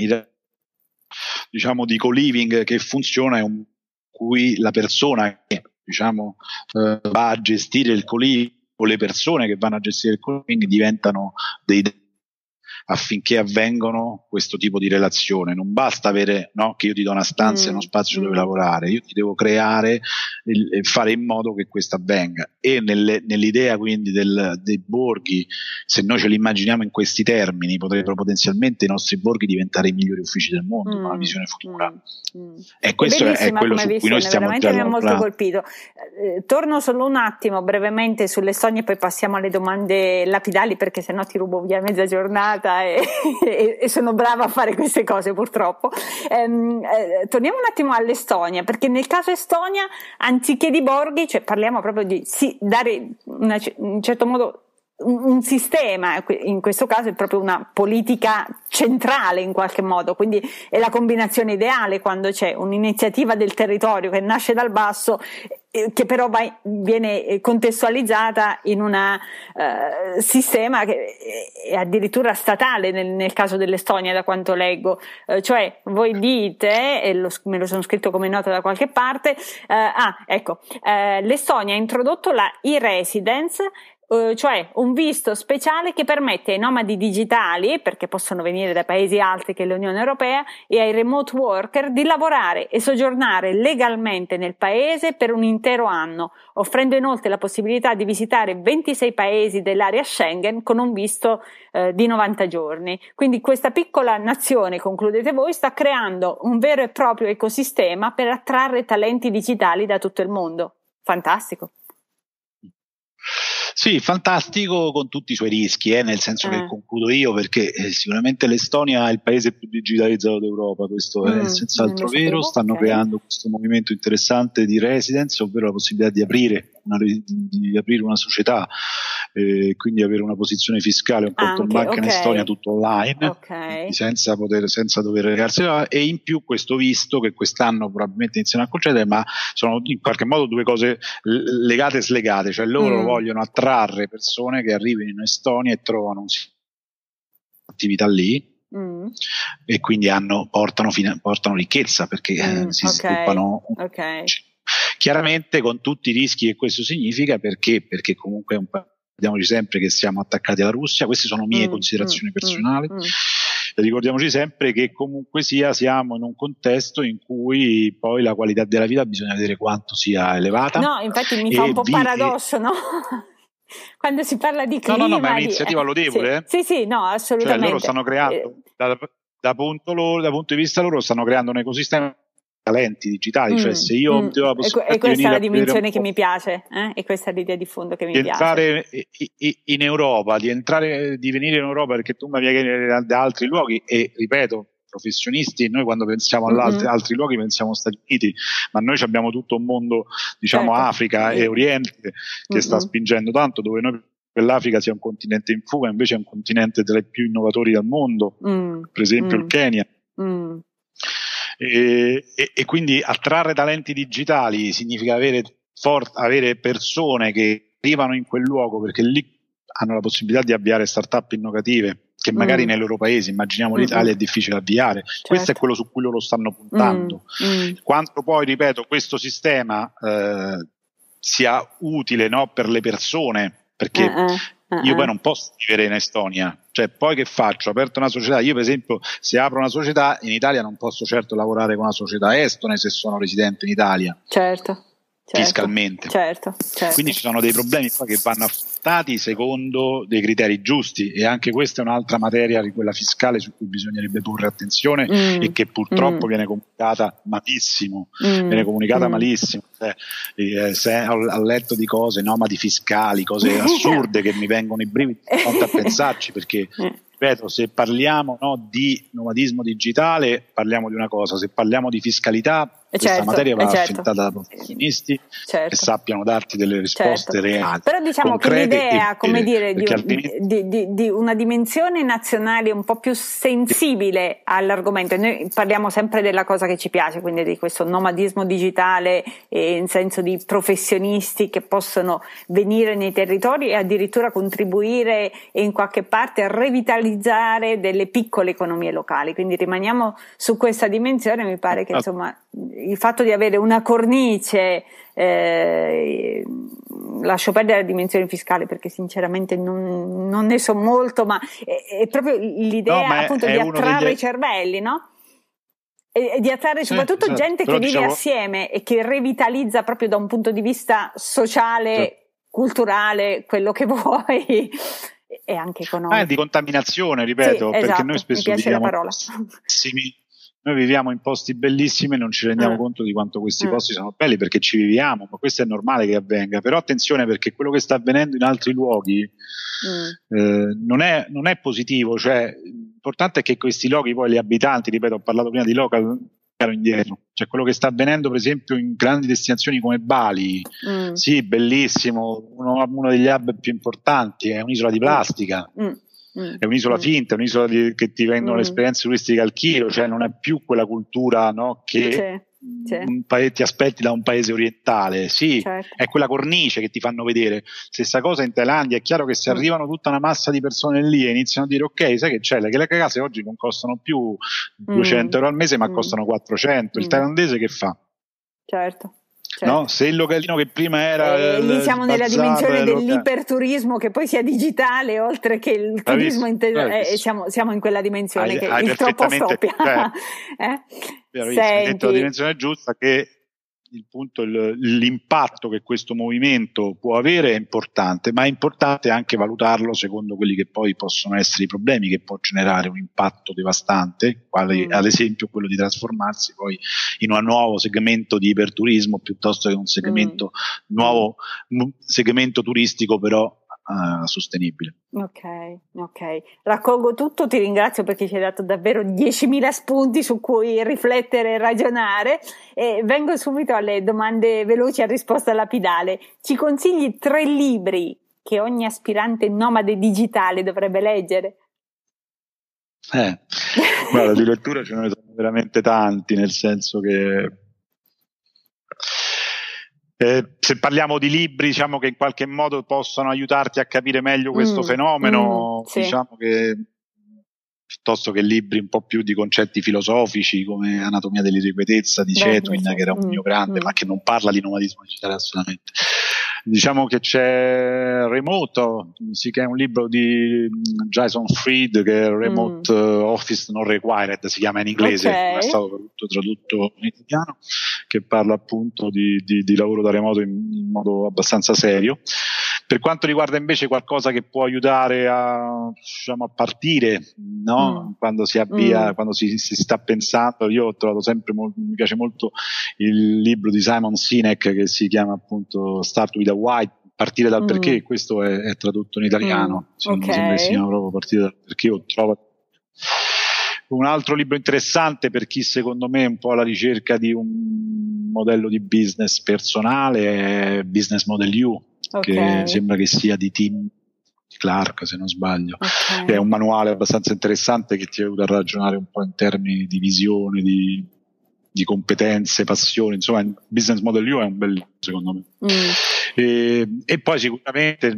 il diciamo, di co-living che funziona è un cui la persona che diciamo, eh, va a gestire il co-living o le persone che vanno a gestire il co-living diventano dei affinché avvengano questo tipo di relazione. Non basta avere no, che io ti do una stanza e uno mm, spazio dove mm. lavorare, io ti devo creare e fare in modo che questo avvenga. E nelle, nell'idea quindi del, dei borghi, se noi ce li immaginiamo in questi termini, potrebbero potenzialmente i nostri borghi diventare i migliori uffici del mondo, mm, una visione futura. Mm, mm. E questo è, quello su cui noi stiamo veramente mi ha molto colpito. Eh, torno solo un attimo brevemente sulle sogne, poi passiamo alle domande lapidali perché sennò ti rubo via mezza giornata e, e, <laughs> e, sono brava a fare queste cose purtroppo. Ehm, eh, torniamo un attimo all'Estonia, perché nel caso Estonia, anziché di borghi, cioè parliamo proprio di sì, dare una, in certo modo un sistema, in questo caso è proprio una politica centrale in qualche modo, quindi è la combinazione ideale quando c'è un'iniziativa del territorio che nasce dal basso eh, che però va, viene contestualizzata in un uh, sistema che è addirittura statale nel, nel, caso dell'Estonia da quanto leggo, uh, cioè voi dite, e lo, me lo sono scritto come nota da qualche parte, uh, ah ecco, l'Estonia ha introdotto la e-residence eh, cioè un visto speciale che permette ai nomadi digitali, perché possono venire da paesi altri che l'Unione Europea, e ai remote worker di lavorare e soggiornare legalmente nel paese per un intero anno, offrendo inoltre la possibilità di visitare 26 paesi dell'area Schengen con un visto eh, di 90 giorni. Quindi questa piccola nazione, concludete voi, sta creando un vero e proprio ecosistema per attrarre talenti digitali da tutto il mondo. Fantastico. Sì, fantastico con tutti i suoi rischi, eh, nel senso eh. che concludo io, perché eh, sicuramente l'Estonia è il paese più digitalizzato d'Europa, questo mm, è senz'altro vero, stanno okay. creando questo movimento interessante di residence, ovvero la possibilità di aprire una, di aprire una società, eh, quindi avere una posizione fiscale, un conto in banca okay. in Estonia tutto online, okay. senza, poter, senza dover recarsi là, e in più questo visto che quest'anno probabilmente iniziano a concedere, ma sono in qualche modo due cose legate e slegate, cioè loro mm. vogliono attrarre persone che arrivino in Estonia e trovano attività lì, Mm. e quindi hanno, portano, portano, ricchezza perché eh, mm, si okay, sviluppano okay. Chiaramente con tutti i rischi che questo significa, perché? Perché comunque un ricordiamoci sempre che siamo attaccati alla Russia, queste sono mie mm, considerazioni mm, personali. Mm, mm. ricordiamoci sempre che comunque sia siamo in un contesto in cui poi la qualità della vita bisogna vedere quanto sia elevata. No, infatti mi fa un po' vi- paradosso, no? <laughs> Quando si parla di clima... No, no, no, ma è un'iniziativa di... lodevole. Eh, sì, sì, sì, no, assolutamente. Cioè loro stanno creando, eh, da, da, punto loro, da punto di vista loro, stanno creando un ecosistema talenti digitali, cioè mm, cioè se io mm, ho la possibilità e, questa è la dimensione che mi piace, eh? e questa è l'idea di fondo che mi di piace. Entrare in Europa, di entrare, di venire in Europa perché tu mi vieni da altri luoghi e ripeto, professionisti, noi quando pensiamo mm-hmm. altri luoghi pensiamo agli Stati Uniti, ma noi abbiamo tutto un mondo, diciamo certo. Africa e Oriente che mm-hmm. sta spingendo tanto, dove noi l'Africa sia un continente in fuga, invece è un continente tra i più innovatori al mondo, mm. per esempio mm. il Kenya. Mm. E, e, e, quindi attrarre talenti digitali significa avere, for- avere persone che arrivano in quel luogo perché lì hanno la possibilità di avviare start-up innovative che magari mm. nei loro paesi, immaginiamo l'Italia, mm. è difficile avviare. Certo. Questo è quello su cui loro stanno puntando. Mm. mm. Quanto poi, ripeto, questo sistema eh, sia utile no, per le persone, perché eh, eh. Uh-uh. Io poi non posso vivere in Estonia, cioè poi che faccio? Ho aperto una società, io per esempio se apro una società in Italia non posso certo lavorare con una società estone se sono residente in Italia. Certo certo, fiscalmente. Certo, certo. Quindi ci sono dei problemi che vanno affrontati secondo dei criteri giusti e anche questa è un'altra materia di quella fiscale su cui bisognerebbe porre attenzione mm, e che purtroppo mm. viene comunicata malissimo, mm, viene comunicata mm. malissimo. Cioè, eh, se ho, letto di cose, nomadi fiscali, cose <laughs> assurde che mi vengono i brividi, a pensarci perché <laughs> eh ripeto, se parliamo no, di nomadismo digitale, parliamo di una cosa, se parliamo di fiscalità, questa certo, materia va eh, certo. affrontata da professionisti certo. che sappiano darti delle risposte certo. reali. Però diciamo che l'idea, come dire, di, di, di, di, una dimensione nazionale un po' più sensibile all'argomento, noi parliamo sempre della cosa che ci piace, quindi di questo nomadismo digitale in senso di professionisti che possono venire nei territori e addirittura contribuire in qualche parte a revitalizzare delle piccole economie locali. Quindi rimaniamo su questa dimensione, mi pare che ah. insomma il fatto di avere una cornice, eh, lascio perdere la dimensione fiscale perché sinceramente non, non ne so molto, ma è, è proprio l'idea no, appunto di attrarre degli... i cervelli, no? E, di attrarre sì, soprattutto esatto. gente Però che vive diciamo... assieme e che revitalizza proprio da un punto di vista sociale, sì. culturale, quello che <laughs> vuoi e anche economico. Eh, di contaminazione, ripeto, sì, perché esatto, noi spesso diciamo simi, noi viviamo in posti bellissimi e non ci rendiamo mm. conto di quanto questi mm. posti sono belli perché ci viviamo, ma questo è normale che avvenga. Però attenzione perché quello che sta avvenendo in altri luoghi mm. eh, non, è, non, è, positivo, cioè l'importante è che questi luoghi poi gli abitanti, ripeto, ho parlato prima di local, indietro. Cioè quello che sta avvenendo per esempio in grandi destinazioni come Bali, mm. sì, bellissimo, uno, uno, degli hub più importanti, è un'isola di plastica. Mm. Mm. È un'isola mm. finta, è un'isola di, che ti vendono mm. le esperienze turistiche al chilo, cioè non è più quella cultura no, che sì. Pa- ti aspetti da un paese orientale. Sì, certo. è quella cornice che ti fanno vedere. Stessa cosa in Thailandia, è chiaro che se mm. arrivano tutta una massa di persone lì e iniziano a dire ok, sai che c'è, che le case oggi non costano più 200 mm. euro al mese ma costano 400. Il thailandese che fa? Certo. Certo. No? Se il localino che prima era. Eh, lì siamo nella dimensione dell'iperturismo che poi sia digitale, oltre che il turismo inter- eh, siamo, siamo, in quella dimensione hai, che hai il troppo stoppia. Cioè, <laughs> eh? Hai detto la dimensione giusta che il punto, il, l'impatto che questo movimento può avere è importante, ma è importante anche valutarlo secondo quelli che poi possono essere i problemi che può generare un impatto devastante, quale mm. ad esempio quello di trasformarsi poi in un nuovo segmento di iperturismo piuttosto che un segmento mm. nuovo un segmento turistico però uh, sostenibile. Ok, ok. Raccolgo tutto, ti ringrazio perché ci hai dato davvero 10.000 spunti su cui riflettere e ragionare e vengo subito alle domande veloci a risposta lapidale. Ci consigli tre libri che ogni aspirante nomade digitale dovrebbe leggere? Eh, guarda, di lettura ce ne sono veramente tanti, nel senso che eh, se parliamo di libri, diciamo che in qualche modo possono aiutarti a capire meglio questo mm, fenomeno, mm, sì. diciamo che piuttosto che libri un po' più di concetti filosofici come Anatomia dell'irrequietezza di Cetwin, che era un mio mm, grande, mm. ma che non parla di nomadismo digitale assolutamente. Diciamo che c'è Remote, si chiama un libro di Jason Fried che è Remote mm. Office Non Required, si chiama in inglese, okay. è stato tradotto, tradotto, in italiano, che parla appunto di, di, di lavoro da remoto in, in modo abbastanza serio. Per quanto riguarda invece qualcosa che può aiutare a, diciamo, a partire, no? mm. quando si avvia, mm. quando si, si, sta pensando, io ho trovato sempre molto, mi piace molto il libro di Simon Sinek che si chiama appunto Start with a White, partire dal mm. perché, questo è, è, tradotto in italiano, mm. okay. sembra che sia proprio partire dal perché, ho trovato un altro libro interessante per chi secondo me è un po' alla ricerca di un modello di business personale è Business Model U, okay. che sembra che sia di Tim Clark se non sbaglio okay. è un manuale abbastanza interessante che ti aiuta a ragionare un po' in termini di visione di, di competenze, passioni insomma Business Model U è un bel libro secondo me mm. E, e, poi sicuramente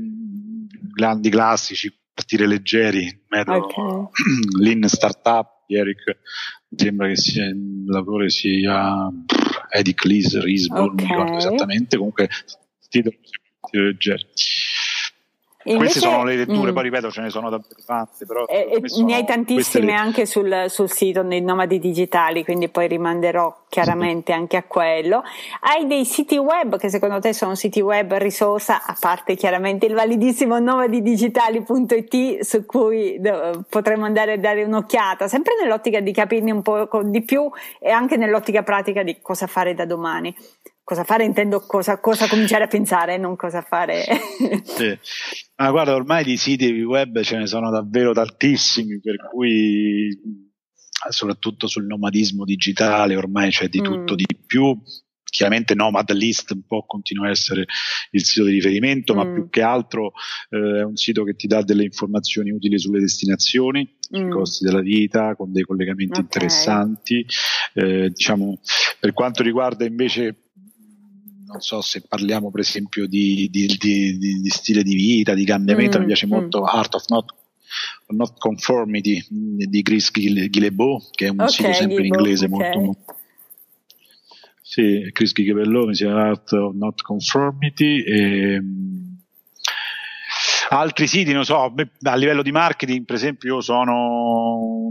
grandi classici partire leggeri metodo okay. <clears throat> Lean Startup di Eric sembra che sia l'autore sia Eddie Cleese Risbon okay. non ricordo esattamente comunque titolo leggeri. Invece, Queste sono le letture, mh. Mm. poi ripeto, ce ne sono davvero tante. Però eh, ne hai tantissime anche sul, sul, sito nei nomadi digitali, quindi poi rimanderò chiaramente sì. anche a quello. Hai dei siti web che secondo te sono siti web risorsa, a parte chiaramente il validissimo nomadidigitali.it su cui potremmo andare a dare un'occhiata, sempre nell'ottica di capirne un po' di più e anche nell'ottica pratica di cosa fare da domani cosa fare intendo cosa, cosa, cominciare a pensare, non cosa fare. <laughs> sì. <laughs> Ma guarda, ormai di siti web ce ne sono davvero tantissimi, per cui soprattutto sul nomadismo digitale ormai c'è di tutto mm. di più. Chiaramente Nomad List può continuare a essere il sito di riferimento, mm. ma più che altro eh, è un sito che ti dà delle informazioni utili sulle destinazioni, mm. sui costi della vita, con dei collegamenti okay. interessanti. Eh, diciamo, per quanto riguarda invece non so se parliamo per esempio di, di, di, di stile di vita, di cambiamento, mm, mi piace mm. molto Art of Not, Not Conformity di Chris Guillebeau, che è un okay, sito sempre in inglese okay. molto, sì, Chris Ghibellone si chiama Art of Not Conformity e, altri siti, non so, a livello di marketing, per esempio, io sono <laughs>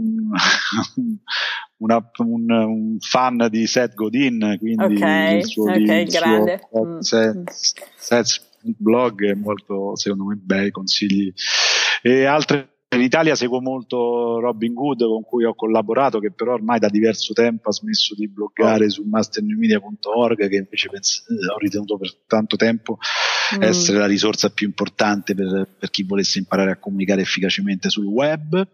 una, un, un, fan di Seth Godin, quindi okay, il suo, okay, il grande. suo mm. Seth, Seth blog è molto, secondo me, bei consigli. E altre in Italia seguo molto Robin Good con cui ho collaborato, che però ormai da diverso tempo ha smesso di bloggare oh. su masternewmedia.org, che invece penso, eh, ho ritenuto per tanto tempo mm. essere la risorsa più importante per, per chi volesse imparare a comunicare efficacemente sul web.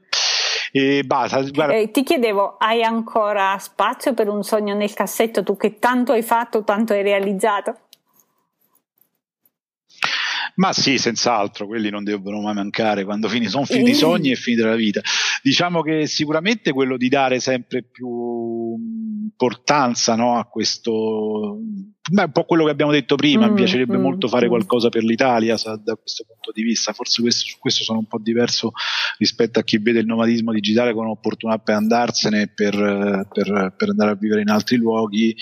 E basta, eh, ti chiedevo, hai ancora spazio per un sogno nel cassetto, tu che tanto hai fatto, tanto hai realizzato? Ma sì, senz'altro, quelli non devono mai mancare quando fini, sono finiti i sogni e finita la vita. Diciamo che sicuramente quello di dare sempre più importanza no, a questo Beh, un po' quello che abbiamo detto prima, mm, mi piacerebbe mm, molto fare qualcosa per l'Italia da questo punto di vista, forse questo, su questo sono un po' diverso rispetto a chi vede il nomadismo digitale come un'opportunità per andarsene, per, per, per andare a vivere in altri luoghi.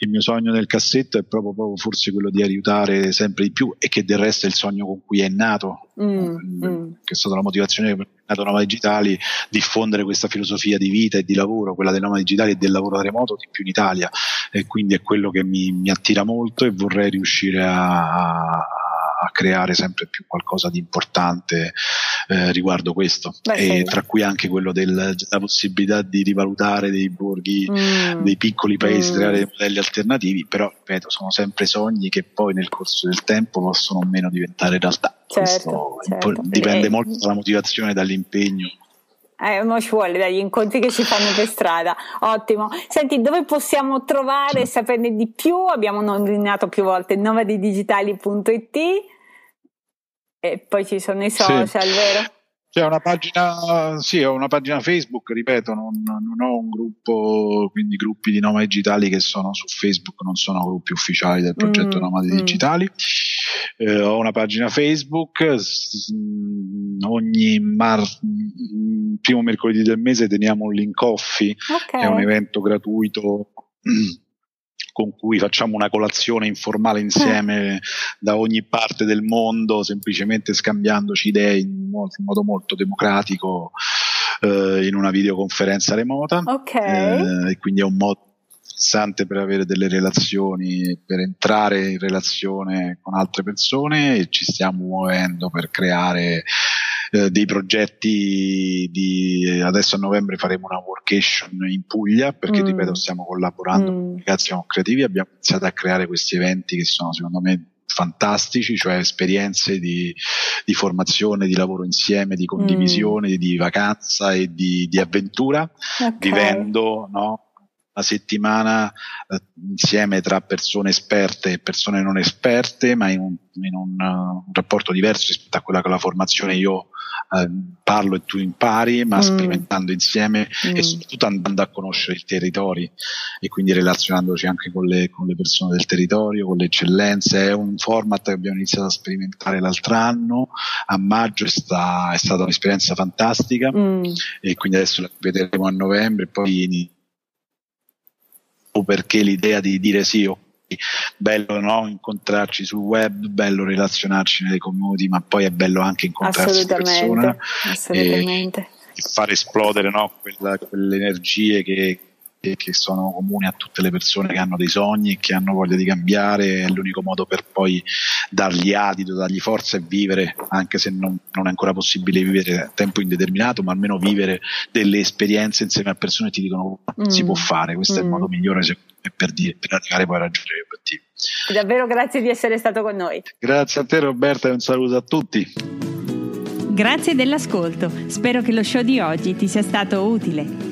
Il mio sogno nel cassetto è proprio, proprio, forse quello di aiutare sempre di più e che del resto è il sogno con cui è nato, mm, mm. che è stata la motivazione per nato Nomadi Digitali, diffondere questa filosofia di vita e di lavoro, quella dei Nomadi Digitali e del lavoro da remoto di più in Italia. E quindi è quello che mi, mi attira molto e vorrei riuscire a, a a creare sempre più qualcosa di importante eh, riguardo questo, Beh, e sì. tra cui anche quello della possibilità di rivalutare dei borghi, mm. dei piccoli paesi, mm. creare dei modelli alternativi, però ripeto, sono sempre sogni che poi nel corso del tempo possono o meno diventare realtà. Certo, certo. dipende molto dalla motivazione, dall'impegno. Eh, mo ci vuole dagli incontri che si fanno per strada. Ottimo. Senti, dove possiamo trovare e saperne di più? Abbiamo nominato più volte novadidigitali.it e poi ci sono i social, sì. vero? C'è una pagina, sì, ho una pagina Facebook, ripeto, non, non, ho un gruppo, quindi gruppi di nomadi digitali che sono su Facebook, non sono gruppi ufficiali del progetto mm, Nomadi mm. Digitali. Eh, ho una pagina Facebook, ogni mar- primo mercoledì del mese teniamo un link coffee, okay. è un evento gratuito <clears throat> con cui facciamo una colazione informale insieme da ogni parte del mondo, semplicemente scambiandoci idee in, molto, in modo molto democratico eh, in una videoconferenza remota. Okay. Eh, e quindi è un modo interessante per avere delle relazioni, per entrare in relazione con altre persone e ci stiamo muovendo per creare eh, dei progetti di adesso a novembre faremo una workation in Puglia perché mm. ripeto stiamo collaborando mm. con ragazzi creativi abbiamo iniziato a creare questi eventi che sono secondo me fantastici, cioè esperienze di, di, formazione, di lavoro insieme, di condivisione, mm. di vacanza e di, di avventura, okay. vivendo no, una settimana eh, insieme tra persone esperte e persone non esperte, ma in un, in un, uh, un rapporto diverso rispetto a quella che è la formazione io eh, parlo e tu impari, ma mm. sperimentando insieme mm. e soprattutto andando a conoscere i territori e quindi relazionandoci anche con le, con le persone del territorio, con le eccellenze. È un format che abbiamo iniziato a sperimentare l'altro anno, a maggio è, sta, è stata un'esperienza fantastica mm. e quindi adesso la vedremo a novembre e poi perché l'idea di dire sì, ok, bello no? incontrarci sul web, bello relazionarci nelle community, ma poi è bello anche incontrarsi di persona assolutamente. E, e far esplodere no? Quella, quelle energie che, che sono comuni a tutte le persone che hanno dei sogni e che hanno voglia di cambiare, è l'unico modo per poi dargli adito, dargli forza e vivere, anche se non, non, è ancora possibile vivere a tempo indeterminato, ma almeno vivere delle esperienze insieme a persone che ti dicono mm. si può fare, questo mm. è il mm. modo migliore per, dire, per arrivare poi a raggiungere gli obiettivi. Davvero grazie di essere stato con noi. Grazie a te Roberta e un saluto a tutti. Grazie dell'ascolto, spero che lo show di oggi ti sia stato utile.